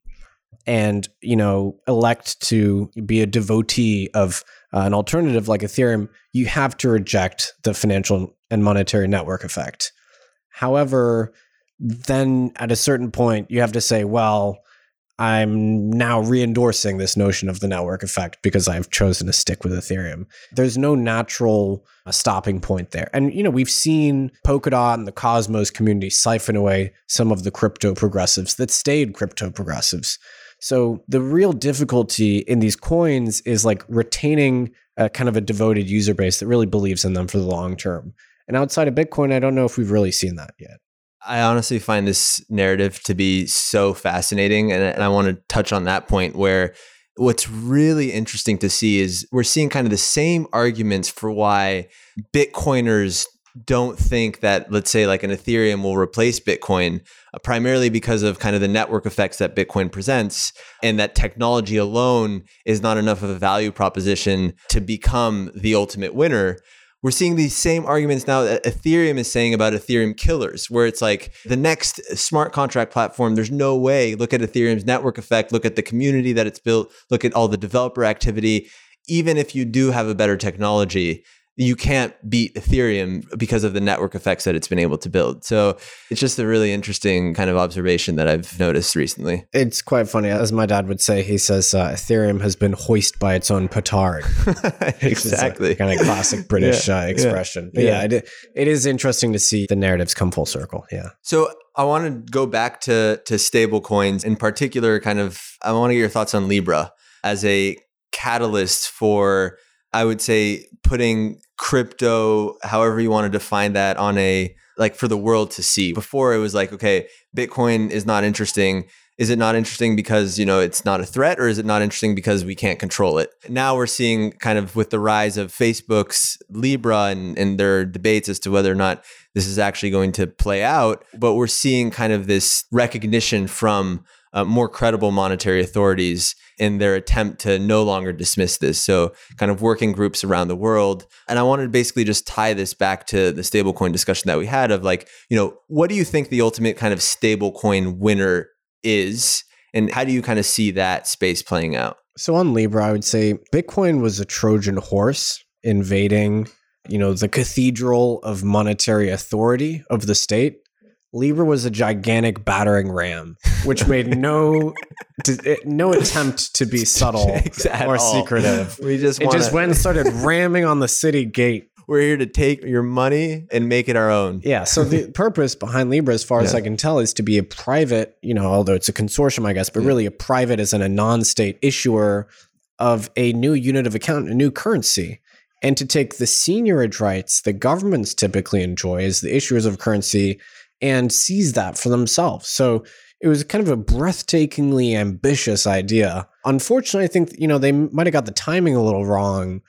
and you know elect to be a devotee of uh, an alternative like ethereum you have to reject the financial and monetary network effect however then at a certain point you have to say well i'm now re-endorsing this notion of the network effect because i've chosen to stick with ethereum there's no natural uh, stopping point there and you know we've seen polkadot and the cosmos community siphon away some of the crypto progressives that stayed crypto progressives so the real difficulty in these coins is like retaining a kind of a devoted user base that really believes in them for the long term. And outside of Bitcoin, I don't know if we've really seen that yet. I honestly find this narrative to be so fascinating. And, and I want to touch on that point where what's really interesting to see is we're seeing kind of the same arguments for why Bitcoiners don't think that, let's say, like an Ethereum will replace Bitcoin, uh, primarily because of kind of the network effects that Bitcoin presents, and that technology alone is not enough of a value proposition to become the ultimate winner. We're seeing these same arguments now that Ethereum is saying about Ethereum killers, where it's like the next smart contract platform, there's no way. Look at Ethereum's network effect, look at the community that it's built, look at all the developer activity. Even if you do have a better technology, you can't beat Ethereum because of the network effects that it's been able to build. So it's just a really interesting kind of observation that I've noticed recently. It's quite funny. As my dad would say, he says uh, Ethereum has been hoisted by its own petard. [LAUGHS] exactly. Kind of classic [LAUGHS] British yeah, uh, expression. But yeah, yeah it, it is interesting to see the narratives come full circle. Yeah. So I want to go back to to stable coins in particular kind of I want to get your thoughts on Libra as a catalyst for I would say putting crypto, however you want to define that, on a like for the world to see. Before it was like, okay, Bitcoin is not interesting. Is it not interesting because, you know, it's not a threat or is it not interesting because we can't control it? Now we're seeing kind of with the rise of Facebook's Libra and, and their debates as to whether or not this is actually going to play out, but we're seeing kind of this recognition from uh, more credible monetary authorities in their attempt to no longer dismiss this. So, kind of working groups around the world. And I wanted to basically just tie this back to the stablecoin discussion that we had of like, you know, what do you think the ultimate kind of stablecoin winner is? And how do you kind of see that space playing out? So, on Libra, I would say Bitcoin was a Trojan horse invading, you know, the cathedral of monetary authority of the state Libra was a gigantic battering ram, which made no eh, no attempt to be [LAUGHS] subtle [LAUGHS] or all. secretive. We just it just went and started [LAUGHS] ramming on the city gate. We're here to take your money and make it our own. Yeah. So the purpose behind Libra, as far yeah. as I can tell, is to be a private. You know, although it's a consortium, I guess, but yeah. really a private as in a non-state issuer of a new unit of account, a new currency and to take the seigniorage rights that governments typically enjoy as the issuers of currency and seize that for themselves. So it was kind of a breathtakingly ambitious idea. Unfortunately, I think you know they might have got the timing a little wrong,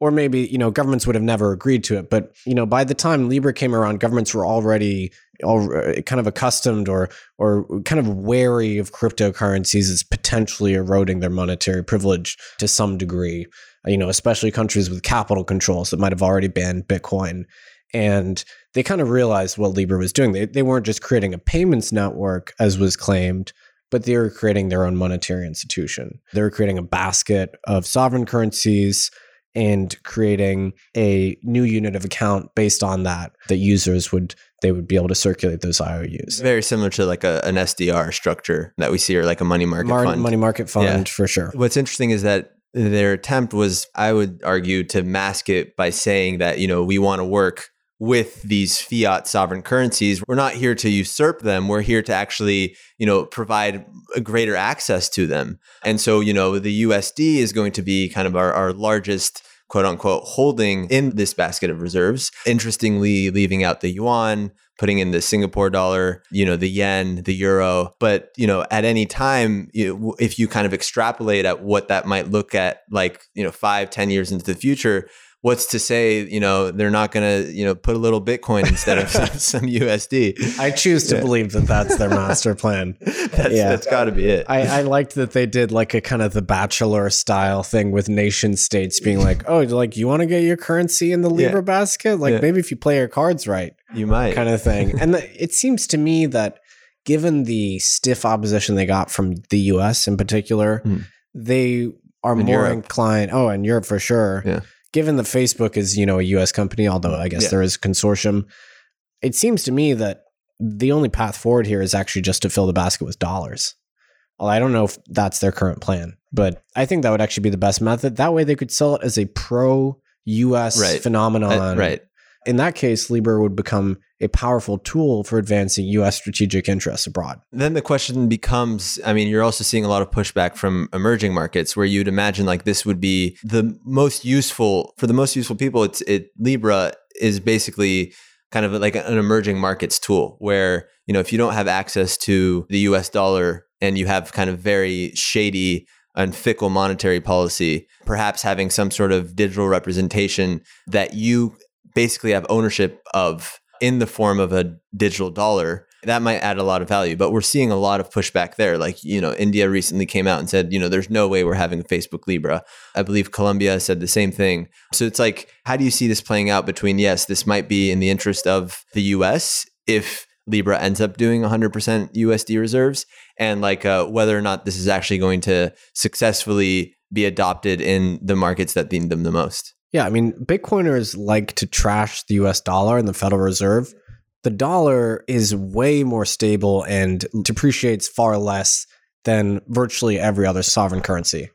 or maybe you know governments would have never agreed to it. But you know by the time Libra came around, governments were already all uh, kind of accustomed or or kind of wary of cryptocurrencies as potentially eroding their monetary privilege to some degree. You know, especially countries with capital controls that might have already banned Bitcoin and they kind of realized what Libra was doing. They, they weren't just creating a payments network, as was claimed, but they were creating their own monetary institution. They were creating a basket of sovereign currencies and creating a new unit of account based on that that users would they would be able to circulate those IOUs. Very similar to like a, an SDR structure that we see or like a money market Mar- fund. Money market fund yeah. for sure. What's interesting is that their attempt was I would argue to mask it by saying that you know we want to work with these fiat sovereign currencies. We're not here to usurp them. We're here to actually, you know, provide a greater access to them. And so, you know, the USD is going to be kind of our, our largest quote unquote holding in this basket of reserves. Interestingly, leaving out the yuan, putting in the Singapore dollar, you know, the yen, the euro. But, you know, at any time, you if you kind of extrapolate at what that might look at like, you know, five, ten years into the future, what's to say you know they're not going to you know put a little bitcoin instead of [LAUGHS] [LAUGHS] some, some usd i choose to yeah. believe that that's their master plan. [LAUGHS] That's, yeah. that's got to be it. I, I liked that they did like a kind of the bachelor style thing with nation states being like oh like you want to get your currency in the libra yeah. basket? Like maybe if you play your cards right you might. kind of thing. And the, it seems to me that given the stiff opposition they got from the us in particular mm. they are more Europe. inclined oh and europe for sure yeah given that Facebook is, you know, a US company, although I guess yeah. there is a consortium, it seems to me that the only path forward here is actually just to fill the basket with dollars. Well, I don't know if that's their current plan, but I think that would actually be the best method. That way they could sell it as a pro US right. phenomenon. Uh, right. In that case, Libra would become a powerful tool for advancing US strategic interests abroad. Then the question becomes I mean, you're also seeing a lot of pushback from emerging markets where you'd imagine like this would be the most useful for the most useful people. It's it Libra is basically kind of like an emerging markets tool where, you know, if you don't have access to the US dollar and you have kind of very shady and fickle monetary policy, perhaps having some sort of digital representation that you basically have ownership of in the form of a digital dollar that might add a lot of value. But we're seeing a lot of pushback there. Like you know india recently came out and said you know there's no way we're having a facebook libra. I believe colombia said the same thing. So it's like how do you see this playing out between yes this might be in the interest of the us if libra ends up doing 100% usd reserves and like uh, whether or not this is actually going to successfully be adopted in the markets that need them the most Yeah, I mean, Bitcoiners like to trash the US dollar and the Federal Reserve. The dollar is way more stable and depreciates far less than virtually every other sovereign currency.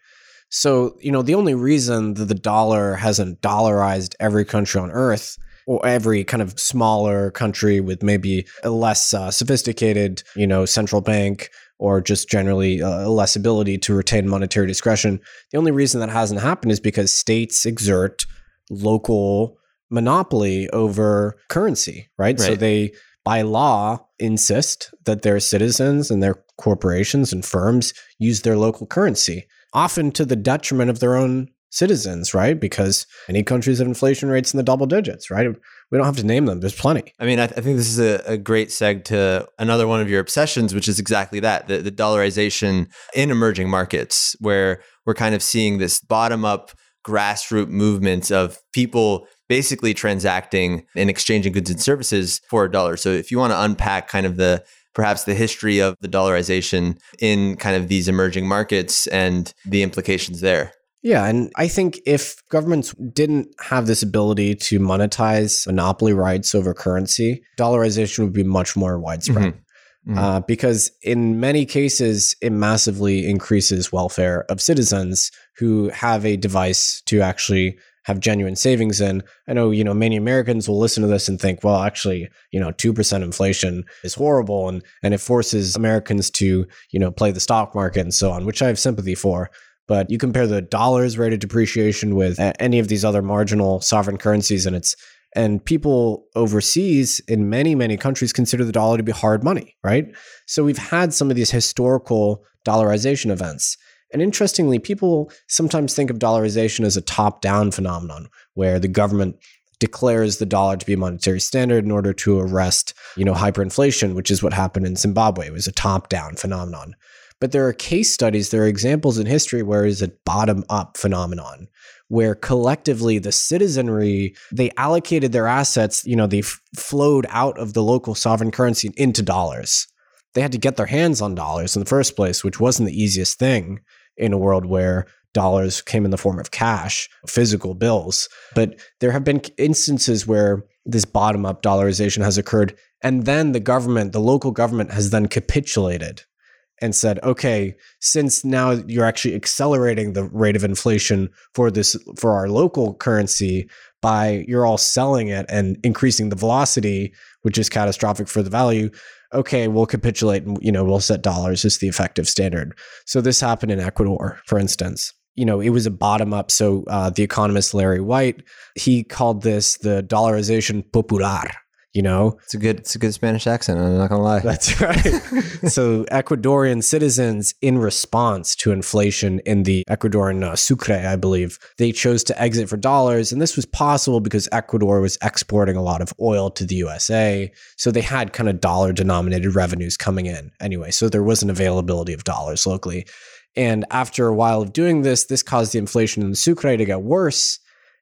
So, you know, the only reason that the dollar hasn't dollarized every country on earth or every kind of smaller country with maybe a less uh, sophisticated, you know, central bank or just generally uh, less ability to retain monetary discretion. The only reason that hasn't happened is because states exert local monopoly over currency, right? right? So they, by law, insist that their citizens and their corporations and firms use their local currency, often to the detriment of their own citizens, right? Because many countries have inflation rates in the double digits, right? We don't have to name them. There's plenty. I mean, I, th- I think this is a, a, great seg to another one of your obsessions, which is exactly that the, the dollarization in emerging markets, where we're kind of seeing this bottom up grassroots movement of people basically transacting and exchanging goods and services for a dollar. So if you want to unpack kind of the perhaps the history of the dollarization in kind of these emerging markets and the implications there. Yeah, and I think if governments didn't have this ability to monetize monopoly rights over currency, dollarization would be much more widespread. Mm-hmm. Mm-hmm. Uh, because in many cases, it massively increases welfare of citizens who have a device to actually have genuine savings in. I know, you know, many Americans will listen to this and think, well, actually, you know, 2% inflation is horrible and and it forces Americans to, you know, play the stock market and so on, which I have sympathy for. But you compare the dollar's rate of depreciation with any of these other marginal sovereign currencies, and it's and people overseas in many many countries consider the dollar to be hard money, right? So we've had some of these historical dollarization events. And interestingly, people sometimes think of dollarization as a top-down phenomenon where the government declares the dollar to be a monetary standard in order to arrest, you know, hyperinflation, which is what happened in Zimbabwe. It was a top-down phenomenon. But there are case studies, there are examples in history where it's a bottom up phenomenon where collectively the citizenry they allocated their assets you know they f- flowed out of the local sovereign currency into dollars. They had to get their hands on dollars in the first place which wasn't the easiest thing in a world where dollars came in the form of cash physical bills. But there have been instances where this bottom up dollarization has occurred and then the government the local government has then capitulated and said, okay, since now you're actually accelerating the rate of inflation for this for our local currency by you're all selling it and increasing the velocity, which is catastrophic for the value. Okay, we'll capitulate and you know we'll set dollars as the effective standard. So this happened in Ecuador, for instance. You know, it was a bottom up. So uh, the economist Larry White he called this the dollarization popular you know? It's a good it's a good spanish accent i'm not gonna lie. That's [LAUGHS] right. So ecuadorian citizens in response to inflation in the ecuadorian uh, sucre i believe they chose to exit for dollars and this was possible because ecuador was exporting a lot of oil to the usa so they had kind of dollar denominated revenues coming in anyway so there was an availability of dollars locally. And after a while of doing this this caused the inflation in the sucre to get worse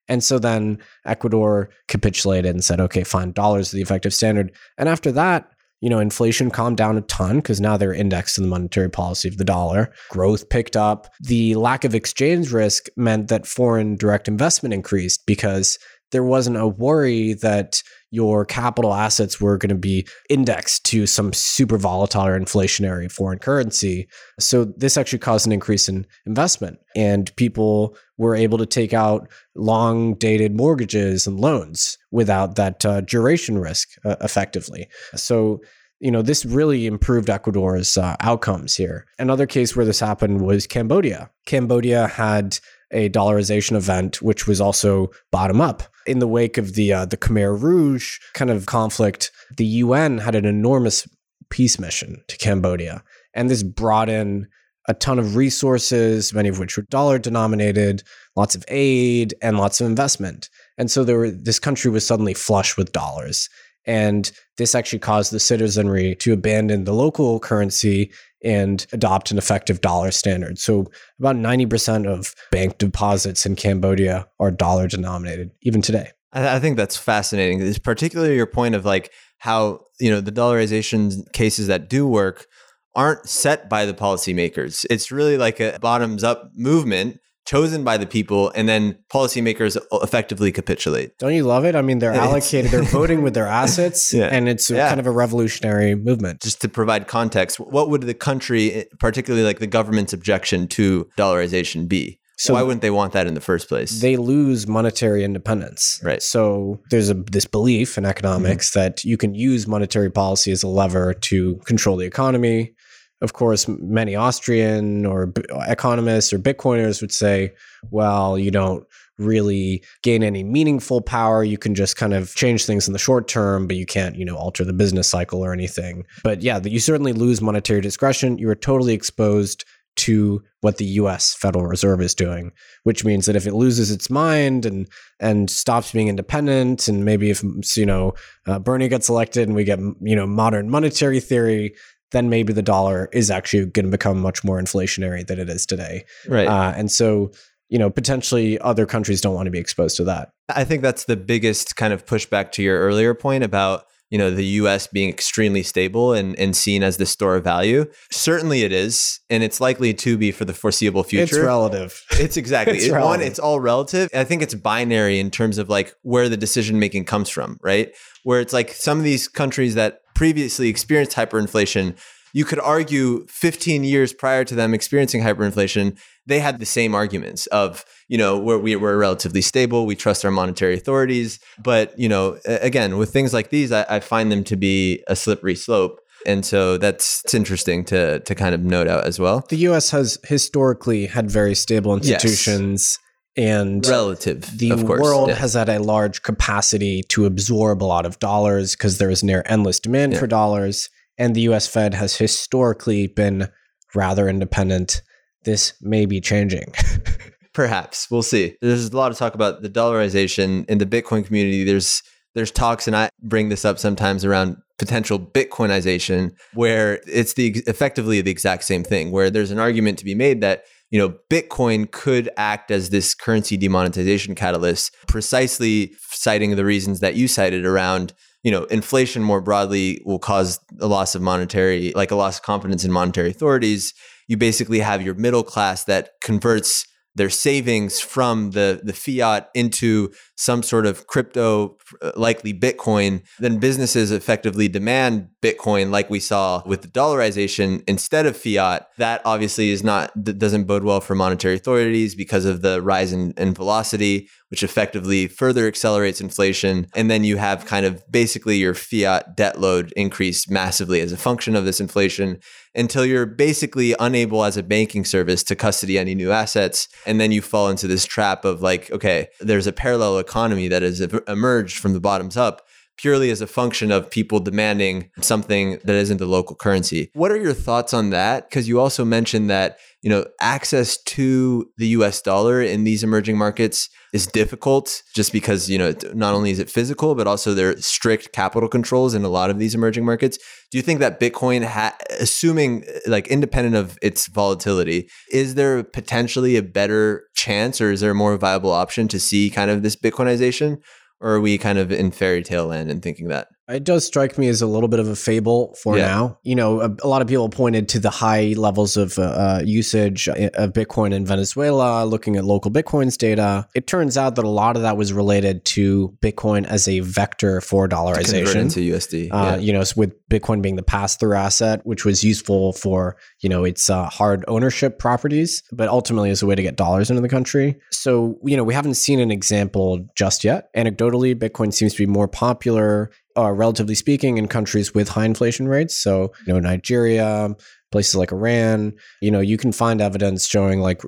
and so then Ecuador capitulated and said, okay, fine, dollars is the effective standard. And after that, you know, inflation calmed down a ton because now they're indexed to the monetary policy of the dollar. Growth picked up. The lack of exchange risk meant that foreign direct investment increased because there wasn't a worry that your capital assets were going to be indexed to some super volatile or inflationary foreign currency. So this actually caused an increase in investment and people were able to take out long dated mortgages and loans without that uh, duration risk uh, effectively. So you know, this really improved Ecuador's uh, outcomes here. Another case where this happened was Cambodia. Cambodia had a dollarization event, which was also bottom up. In the wake of the uh, the Khmer Rouge kind of conflict, the UN had an enormous peace mission to Cambodia, and this brought in a ton of resources, many of which were dollar denominated, lots of aid, and lots of investment. And so there were, this country was suddenly flush with dollars. And this actually caused the citizenry to abandon the local currency and adopt an effective dollar standard. So about 90% of bank deposits in Cambodia are dollar denominated, even today. I, think that's fascinating. It's particularly your point of like how, you know, the dollarization cases that do work aren't set by the policymakers. It's really like a bottoms up movement chosen by the people, and then policymakers effectively capitulate. Don't you love it? I mean, they're allocated, they're voting with their assets, [LAUGHS] Yeah. and it's Yeah. kind of a revolutionary movement. Just to provide context, what would the country, particularly like the government's objection to dollarization, be? So Why wouldn't they want that in the first place? they lose monetary independence. Right. So there's a this belief in economics mm-hmm. that you can use monetary policy as a lever to control the economy. Of course, many Austrian or economists or Bitcoiners would say, well, you don't really gain any meaningful power. You can just kind of change things in the short term, but you can't, you know, alter the business cycle or anything. But yeah, you certainly lose monetary discretion. You are totally exposed to what the US Federal Reserve is doing, which means that if it loses its mind and and stops being independent and maybe if you know uh, Bernie gets elected and we get you know modern monetary theory then maybe the dollar is actually going to become much more inflationary than it is today right. uh, and so you know potentially other countries don't want to be exposed to that I think that's the biggest kind of pushback to your earlier point about you know the U.S. being extremely stable and, and seen as the store of value. Certainly, it is, and it's likely to be for the foreseeable future. it's relative It's exactly [LAUGHS] It's It- one. It's all relative. I think it's binary in terms of like where the decision making comes from, right? Where it's like some of these countries that previously experienced hyperinflation, you could argue 15 years prior to them experiencing hyperinflation, they had the same arguments of you know where we were relatively stable, we trust our monetary authorities, but you know again with things like these, I, I find them to be a slippery slope. And so that's it's interesting to to kind of note out as well. the us has historically had very stable institutions and Relative, the of course. world yeah. has had a large capacity to absorb a lot of dollars because there is near endless demand Yeah. for dollars. And the US Fed has historically been rather independent. This may be changing. [LAUGHS] Perhaps we'll see. There's a lot of talk about the dollarization in the Bitcoin community. There's there's talks, and I bring this up sometimes around potential Bitcoinization, where it's the effectively the exact same thing. Where there's an argument to be made that you know Bitcoin could act as this currency demonetization catalyst, precisely citing the reasons that you cited around you know inflation more broadly will cause a loss of monetary, like a loss of confidence in monetary authorities. You basically have your middle class that converts their savings from the the fiat into some sort of crypto likely bitcoin then businesses effectively demand bitcoin like we saw with the dollarization instead of fiat that obviously is not doesn't bode well for monetary authorities because of the rise in, in velocity which effectively further accelerates inflation and then you have kind of basically your fiat debt load increase massively as a function of this inflation until you're basically unable as a banking service to custody any new assets. And then you fall into this trap of like, okay, there's a parallel economy that has emerged from the bottoms up purely as a function of people demanding something that isn't the local currency. What are your thoughts on that? Because you also mentioned that, you know, access to the US dollar in these emerging markets is difficult just because, you know, not only is it physical, but also there are strict capital controls in a lot of these emerging markets. Do you think that Bitcoin, ha- assuming like independent of its volatility, is there potentially a better chance or is there a more viable option to see kind of this Bitcoinization? Or are we kind of in fairy tale land and thinking that? It does strike me as a little bit of a fable for Yeah. now. You know, a, a lot of people pointed to the high levels of uh, uh, usage of Bitcoin in Venezuela, looking at LocalBitcoins data. It turns out that a lot of that was related to Bitcoin as a vector for dollarization. into USD. Uh, yeah. You know, with Bitcoin being the pass-through asset, which was useful for you know its uh, hard ownership properties, but ultimately as a way to get dollars into the country. So you know, we haven't seen an example just yet. Anecdotally, Bitcoin seems to be more popular, uh, relatively speaking, in countries with high inflation rates. So you know, Nigeria. Places like Iran, you know, you can find evidence showing like,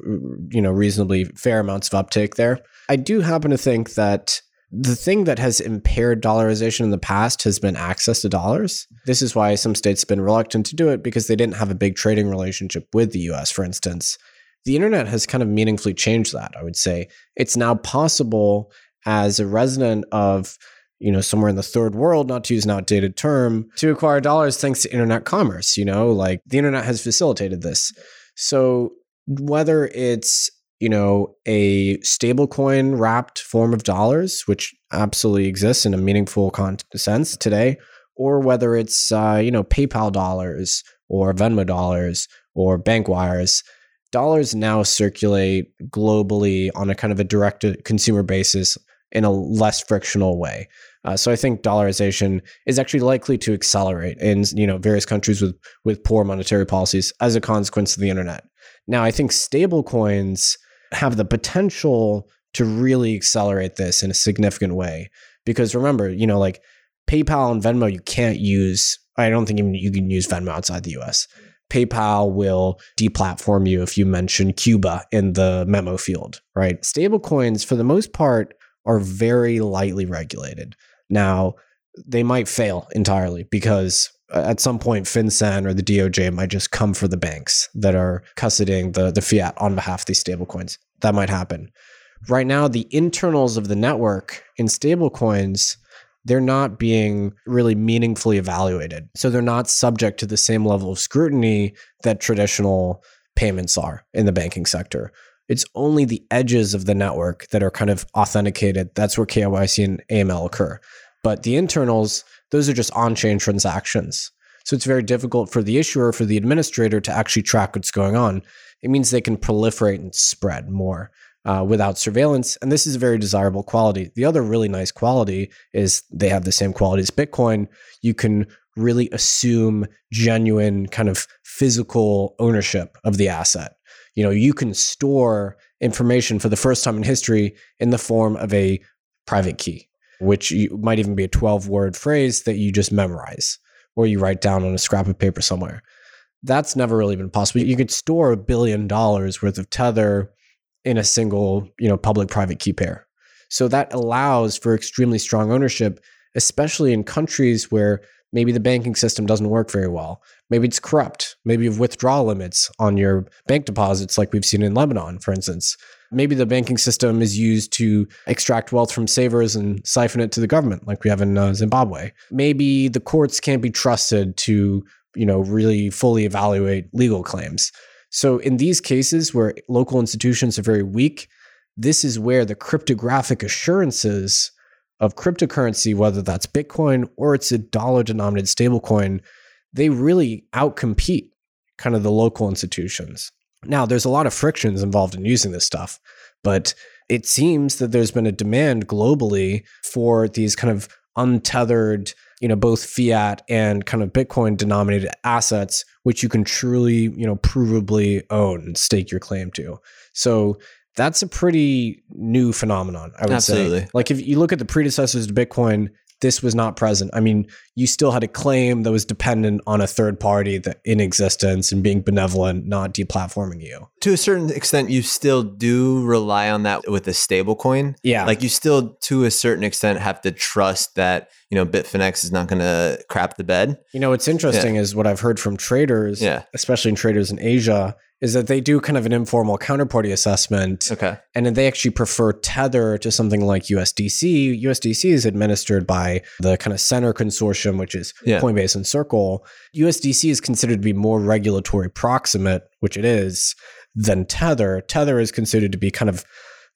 you know, reasonably fair amounts of uptake there. I do happen to think that the thing that has impaired dollarization in the past has been access to dollars. This is why some states have been reluctant to do it because they didn't have a big trading relationship with the US, for instance. The internet has kind of meaningfully changed that, I would say. It's now possible as a resident of you know somewhere in the third world not to use an outdated term to acquire dollars thanks to internet commerce you know like the internet has facilitated this so whether it's you know a stablecoin wrapped form of dollars which absolutely exists in a meaningful con- sense today or whether it's uh, you know paypal dollars or venmo dollars or bank wires dollars now circulate globally on a kind of a direct consumer basis in a less frictional way. Uh, so I think dollarization is actually likely to accelerate in you know various countries with with poor monetary policies as a consequence of the internet. Now I think stablecoins have the potential to really accelerate this in a significant way because remember you know like PayPal and Venmo you can't use. I don't think even you can use Venmo outside the U.S. PayPal will deplatform you if you mention Cuba in the memo field, right? Stablecoins, for the most part, are very lightly regulated. Now, they might fail entirely because uh, at some point FinCEN or the DOJ might just come for the banks that are custodying the, the fiat on behalf of these stablecoins. That might happen. Right now, the internals of the network in stablecoins, they're not being really meaningfully evaluated. So they're not subject to the same level of scrutiny that traditional payments are in the banking sector. It's only the edges of the network that are kind of authenticated. That's where KYC and AML occur. But the internals, those are just on chain transactions. So it's very difficult for the issuer, for the administrator to actually track what's going on. It means they can proliferate and spread more uh, without surveillance. And this is a very desirable quality. The other really nice quality is they have the same quality as Bitcoin. You can really assume genuine kind of physical ownership of the asset you know you can store information for the first time in history in the form of a private key which might even be a 12 word phrase that you just memorize or you write down on a scrap of paper somewhere. That's never really been possible. You could store a billion dollars worth of tether in a single you know public private key pair. So that allows for extremely strong ownership especially in countries where maybe the banking system doesn't work very well. Maybe it's corrupt. Maybe you have withdrawal limits on your bank deposits, like we've seen in Lebanon, for instance. Maybe the banking system is used to extract wealth from savers and siphon it to the government, like we have in uh, Zimbabwe. Maybe the courts can't be trusted to, you know, really fully evaluate legal claims. So in these cases where local institutions are very weak, this is where the cryptographic assurances of cryptocurrency, whether that's Bitcoin or it's a dollar denominated stablecoin, they really outcompete kind of the local institutions. Now, there's a lot of frictions involved in using this stuff, but it seems that there's been a demand globally for these kind of untethered, you know, both fiat and kind of Bitcoin denominated assets, which you can truly, you know, provably own and stake your claim to. So that's a pretty new phenomenon, I would Absolutely. say. Like if you look at the predecessors to Bitcoin, this was not present. I mean, you still had a claim that was dependent on a third party that in existence and being benevolent, not deplatforming you. To a certain extent, you still do rely on that with a stable coin. Yeah. Like you still, to a certain extent, have to trust that, you know, Bitfinex is not going to crap the bed. You know, what's interesting yeah. is what I've heard from traders, yeah. especially in traders in Asia, is that they do kind of an informal counterparty assessment. Okay. And then they actually prefer Tether to something like USDC. USDC is administered by the kind of Centre consortium, which is yeah. Coinbase and Circle. USDC is considered to be more regulatory proximate, which it is, than Tether. Tether is considered to be kind of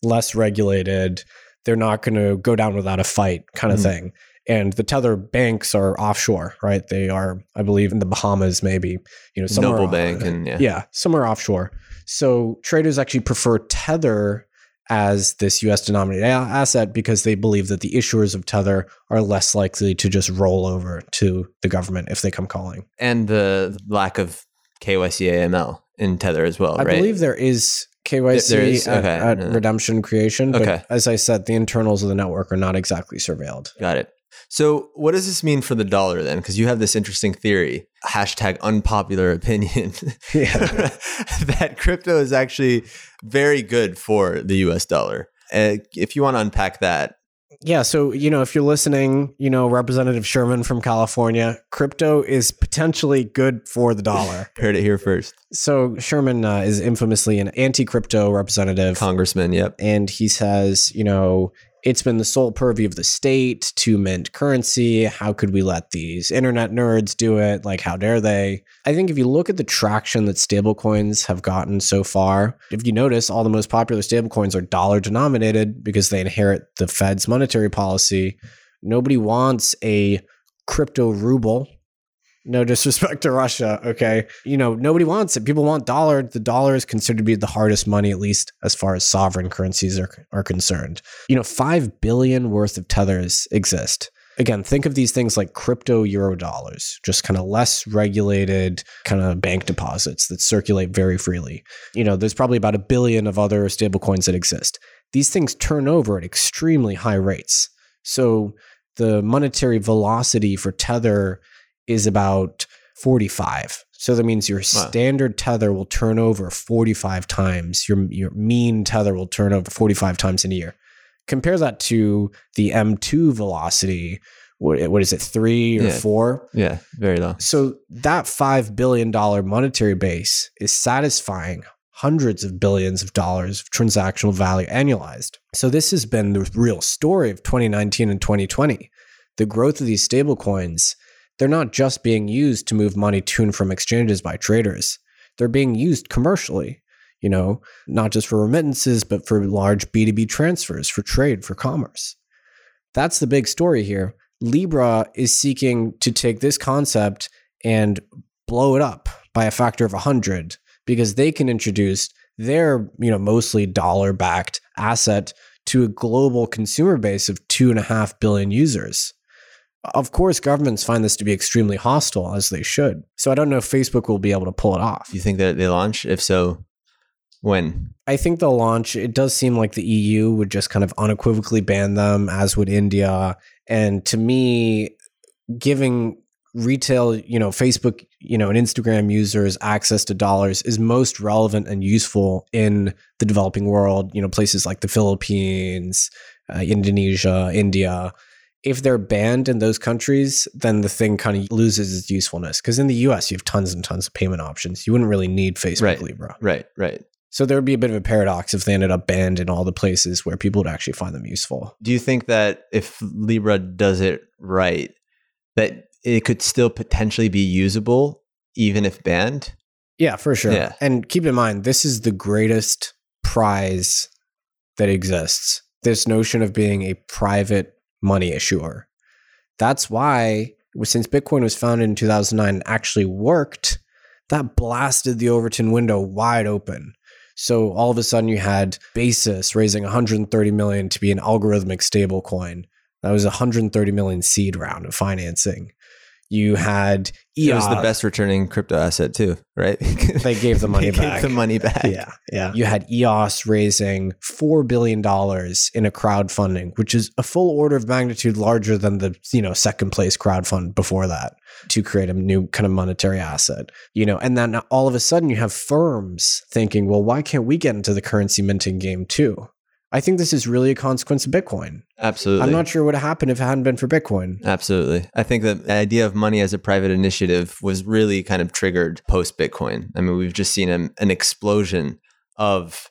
less regulated. They're not going to go down without a fight kind of mm. thing. And the tether banks are offshore, right? They are, I believe, in the Bahamas, maybe you know, somewhere Noble Bank, and yeah. yeah, somewhere offshore. So traders actually prefer tether as this US denominated asset because they believe that the issuers of Tether are less likely to just roll over to the government if they come calling. And the lack of KYC AML in Tether as well, I right? believe there is KYC there is, at, okay. at redemption creation. But okay. as I said, the internals of the network are not exactly surveilled. Got it. So, what does this mean for the dollar then? Because you have this interesting theory, hashtag unpopular opinion, [LAUGHS] that crypto is actually very good for the US dollar. Uh, if you want to unpack that. Yeah. So, you know, if you're listening, you know, Representative Sherman from California, crypto is potentially good for the dollar. [LAUGHS] Heard it here first. So, Sherman uh, is infamously an anti crypto representative. Congressman, yep. And he says, you know, it's been the sole purview of the state to mint currency. How could we let these internet nerds do it? Like, how dare they? I think if you look at the traction that stablecoins have gotten so far, if you notice, all the most popular stablecoins are dollar denominated because they inherit the Fed's monetary policy. Nobody wants a crypto ruble No disrespect to Russia, okay? You know, nobody wants it. People want dollar. The dollar is considered to be the hardest money, at least as far as sovereign currencies are, are concerned. You know, 5 billion worth of tethers exist. Again, think of these things like crypto euro dollars, just kind of less regulated kind of bank deposits that circulate very freely. You know, there's probably about a billion of other stablecoins that exist. These things turn over at extremely high rates. So the monetary velocity for Tether is about 45. So that means your wow. standard tether will turn over 45 times. Your your mean tether will turn over 45 times in a year. Compare that to the M2 velocity. What, what is it, three or yeah. four? Yeah, very low. So that $5 billion monetary base is satisfying hundreds of billions of dollars of transactional value annualized. So this has been the real story of 2019 and 2020. The growth of these stablecoins, they're not just being used to move money to and from exchanges by traders. They're being used commercially, you know, not just for remittances, but for large B2B transfers, for trade, for commerce. That's the big story here. Libra is seeking to take this concept and blow it up by a factor of 100 because they can introduce their, you know, mostly dollar backed asset to a global consumer base of two and a half billion users. Of course, governments find this to be extremely hostile, as they should. So I don't know if Facebook will be able to pull it off. You think that they launch? If so, when? I think they'll launch. It does seem like the EU would just kind of unequivocally ban them, as would India. And to me, giving retail, you know, Facebook, you know, and Instagram users access to dollars is most relevant and useful in the developing world, you know, places like the Philippines, uh, Indonesia, India. If they're banned in those countries, then the thing kind of loses its usefulness. Because in the US, you have tons and tons of payment options. You wouldn't really need Facebook right, Libra. Right, right. So there would be a bit of a paradox if they ended up banned in all the places where people would actually find them useful. Do you think that if Libra does it right, that it could still potentially be usable even if banned. Yeah, for sure. Yeah. And keep in mind, this is the greatest prize that exists. This notion of being a private money issuer. That's why, since Bitcoin was founded in 2009 and actually worked, that blasted the Overton window wide open. So all of a sudden you had Basis raising 130 million to be an algorithmic stablecoin. That was a 130 million seed round of financing. You had EOS. It was the uh, best returning crypto asset too, right? [LAUGHS] they gave the [LAUGHS] money they back. Gave the money back. Yeah, yeah. You had EOS raising four billion dollars in a crowdfunding, which is a full order of magnitude larger than the you know second place crowdfund before that to create a new kind of monetary asset. You know, and then all of a sudden you have firms thinking, well, why can't we get into the currency minting game too? I think this is really a consequence of Bitcoin. Absolutely. I'm not sure what happened if it hadn't been for Bitcoin. Absolutely. I think the idea of money as a private initiative was really kind of triggered post Bitcoin. I mean, we've just seen a, an explosion of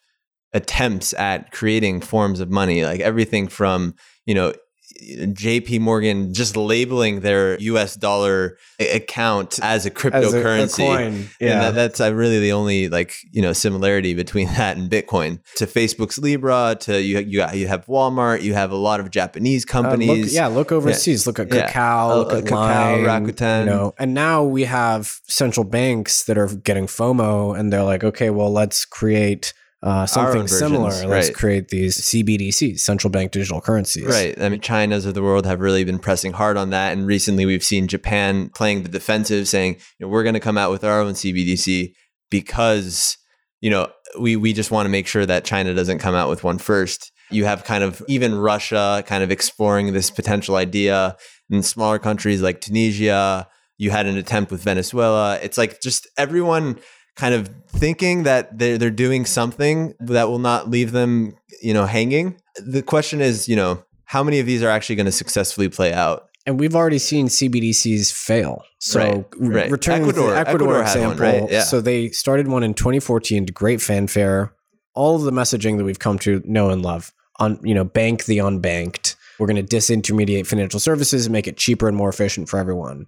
attempts at creating forms of money, like everything from, you know, JP Morgan just labeling their US dollar account as a cryptocurrency. As a, a yeah. And that, that's uh, really the only like, you know, similarity between [LAUGHS] that and Bitcoin. To Facebook's Libra, to you you, you have Walmart, you have a lot of Japanese companies. Uh, look, yeah, look overseas. Yeah. Look at Kakao, yeah. look uh, at Kakao, Line, Rakuten. You know, and now we have central banks that are getting FOMO and they're like, okay, well, let's create uh, something similar. Let's right. create these CBDCs, central bank digital currencies. Right. I mean, China's of the world have really been pressing hard on that. And recently we've seen Japan playing the defensive, saying, you know, we're going to come out with our own CBDC because, you know, we, we just want to make sure that China doesn't come out with one first. You have kind of even Russia kind of exploring this potential idea in smaller countries like Tunisia. You had an attempt with Venezuela. It's like just everyone kind of thinking that they're, they're doing something that will not leave them, you know, hanging. The question is, you know, how many of these are actually going to successfully play out? And we've already seen CBDCs fail. So right, right. returning Ecuador, Ecuador, Ecuador example, one, right? yeah. so they started one in 2014 to great fanfare. All of the messaging that we've come to know and love on, you know, bank the unbanked. We're going to disintermediate financial services and make it cheaper and more efficient for everyone.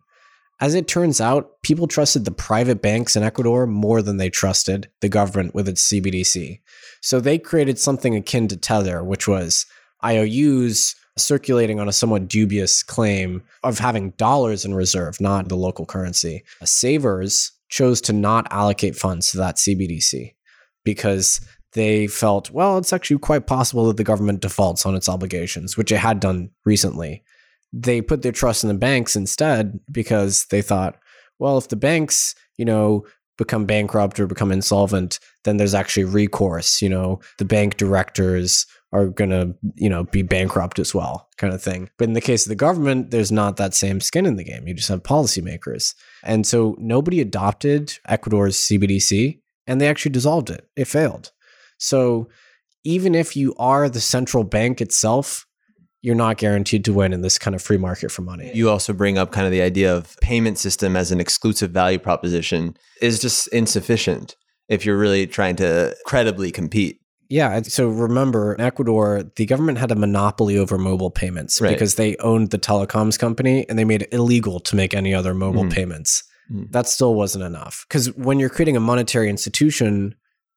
As it turns out, people trusted the private banks in Ecuador more than they trusted the government with its CBDC. So they created something akin to Tether, which was IOUs circulating on a somewhat dubious claim of having dollars in reserve, not the local currency. Savers chose to not allocate funds to that CBDC because they felt, well, it's actually quite possible that the government defaults on its obligations, which it had done recently. They put their trust in the banks instead because they thought, well, if the banks, you know, become bankrupt or become insolvent, then there's actually recourse. You know, the bank directors are going to, you know, be bankrupt as well, kind of thing. But in the case of the government, there's not that same skin in the game. You just have policymakers. And so nobody adopted Ecuador's CBDC and they actually dissolved it. It failed. So even if you are the central bank itself, you're not guaranteed to win in this kind of free market for money. You also bring up kind of the idea of payment system as an exclusive value proposition is just insufficient if you're really trying to credibly compete. Yeah. So remember, in Ecuador, the government had a monopoly over mobile payments Right. because they owned the telecoms company and they made it illegal to make any other mobile Mhm. payments. Mhm. That still wasn't enough. Because when you're creating a monetary institution,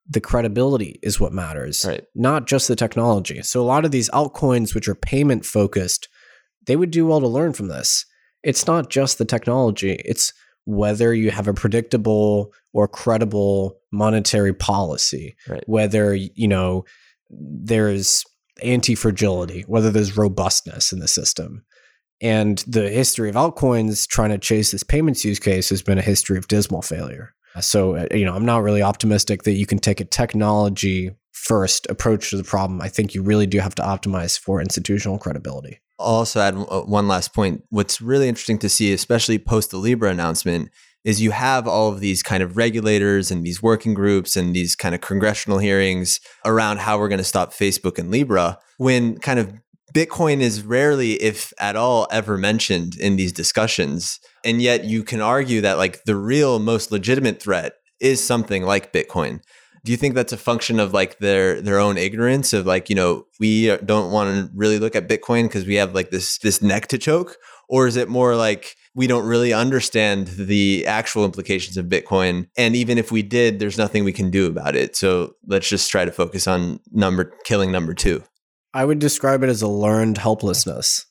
the credibility is what matters, Right. not just the technology. So a lot of these altcoins, which are payment focused, they would do well to learn from this. It's not just the technology, it's whether you have a predictable or credible monetary policy Right. whether you know there's anti-fragility whether there's robustness in the system and the history of altcoins trying to chase this payments use case has been a history of dismal failure so uh, you know i'm not really optimistic that you can take a technology first approach to the problem i think you really do have to optimize for institutional credibility I'll also add uh, one last point. What's really interesting to see, especially post the Libra announcement, is you have all of these kind of regulators and these working groups and these kind of congressional hearings around how we're going to stop Facebook and Libra when kind of Bitcoin is rarely, if at all, ever mentioned in these discussions. And yet you can argue that like the real most legitimate threat is something like Bitcoin. Do you think that's a function of like their their own ignorance of like you know we don't want to really look at Bitcoin because we have like this this neck to choke, or is it more like we don't really understand the actual implications of Bitcoin, and even if we did, there's nothing we can do about it. So let's just try to focus on number killing number two. I would describe it as a learned helplessness.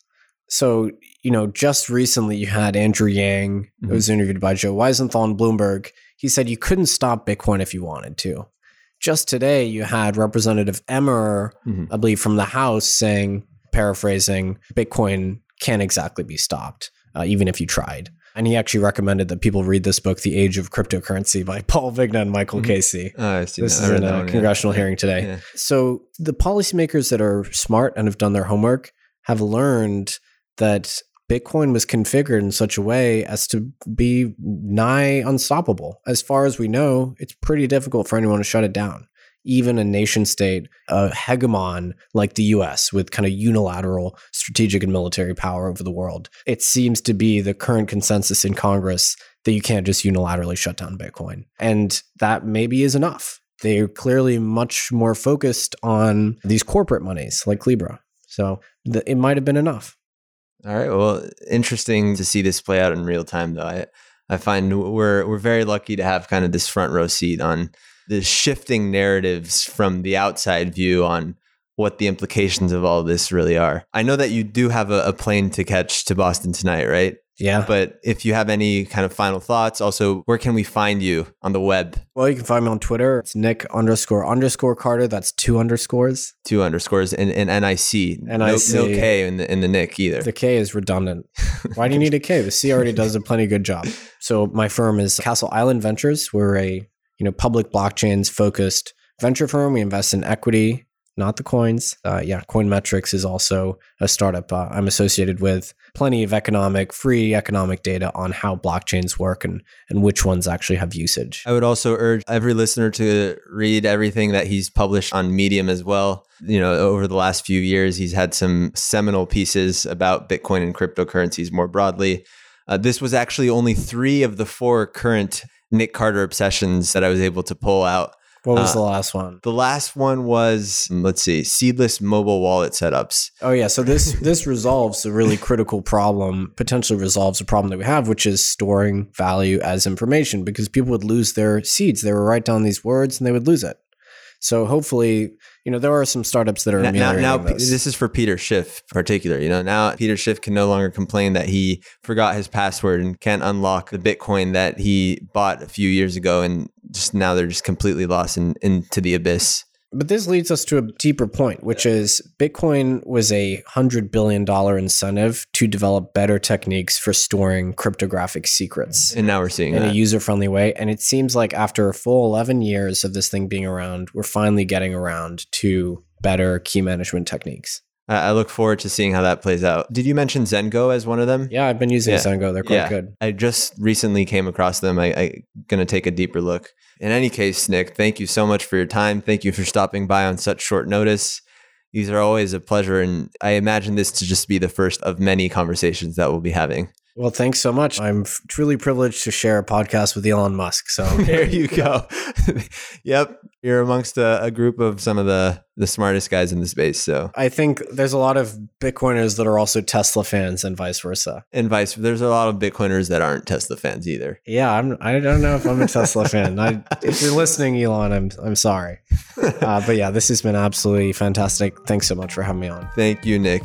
So, you know, just recently you had Andrew Yang, who was interviewed by Joe Weisenthal on Bloomberg. He said you couldn't stop Bitcoin if you wanted to. Just today, you had Representative Emmer, Mhm. I believe, from the House saying, paraphrasing, Bitcoin can't exactly be stopped, uh, even if you tried. And he actually recommended that people read this book, The Age of Cryptocurrency by [LAUGHS] Paul Vigna and Michael Mhm. Casey. Oh, I see This that. is in a one, yeah. congressional hearing today. Yeah. So the policymakers that are smart and have done their homework have learned that Bitcoin was configured in such a way as to be nigh unstoppable. As far as we know, it's pretty difficult for anyone to shut it down. Even a nation state, a hegemon like the US with kind of unilateral strategic and military power over the world. It seems to be the current consensus in Congress that you can't just unilaterally shut down Bitcoin. And that maybe is enough. They're clearly much more focused on these corporate monies like Libra. So it might have been enough. All right. Well, interesting to see this play out in real time, though. I I find we're we're very lucky to have kind of this front row seat on the shifting narratives from the outside view on what the implications of all this really are. I know that you do have a, a plane to catch to Boston tonight, right? Yeah. But if you have any kind of final thoughts, also, where can we find you on the web? Well, you can find me on Twitter. It's Nic underscore underscore Carter. That's two underscores. Two underscores and, and NIC. No, no NIC. K in the in the Nic either. The K is redundant. [LAUGHS] Why do you need a K? The C already does a plenty good job. So my firm is Castle Island Ventures. We're a you know public blockchains focused venture firm. We invest in equity, not the coins. Uh, yeah, Coinmetrics is also a startup uh, I'm associated with. Plenty of economic, free economic data on how blockchains work and and which ones actually have usage. I would also urge every listener to read everything that he's published on Medium as well. You know, over the last few years, he's had some seminal pieces about Bitcoin and cryptocurrencies more broadly. Uh, this was actually only three of the four current Nic Carter obsessions that I was able to pull out. What was Uh, the last one? The last one was, let's see, seedless mobile wallet setups. Oh yeah, so this [LAUGHS] this resolves a really critical problem, potentially resolves a problem that we have, which is storing value as information because people would lose their seeds. They would write down these words and they would lose it. So hopefully, you know, there are some startups that are now, now, now this. this is for Peter Schiff in particular. You know, now Peter Schiff can no longer complain that he forgot his password and can't unlock the Bitcoin that he bought a few years ago, and just now they're just completely lost in, into the abyss. But this leads us to a deeper point, which is Bitcoin was a $100 billion incentive to develop better techniques for storing cryptographic secrets And now we're seeing it in a user friendly way. And it seems like after a full 11 years of this thing being around, we're finally getting around to better key management techniques. I I look forward to seeing how that plays out. Did you mention Zengo as one of them? Yeah, I've been using Yeah. Zengo. They're quite Yeah. good. I just recently came across them. I, I gonna take a deeper look. In any case, Nic, thank you so much for your time. Thank you for stopping by on such short notice. These are always a pleasure, and I imagine this to just be the first of many conversations that we'll be having. Well, thanks so much. I'm truly privileged to share a podcast with Elon Musk. So [LAUGHS] There you go. [LAUGHS] yep, you're amongst a, a group of some of the the smartest guys in the space. So, I think there's a lot of Bitcoiners that are also Tesla fans and vice versa. and vice, there's a lot of Bitcoiners that aren't Tesla fans either. Yeah, I'm. I don't know if I'm a Tesla [LAUGHS] fan. I, if you're listening, Elon, I'm. I'm sorry. Uh, but yeah, this has been absolutely fantastic. Thanks so much for having me on. Thank you, Nic.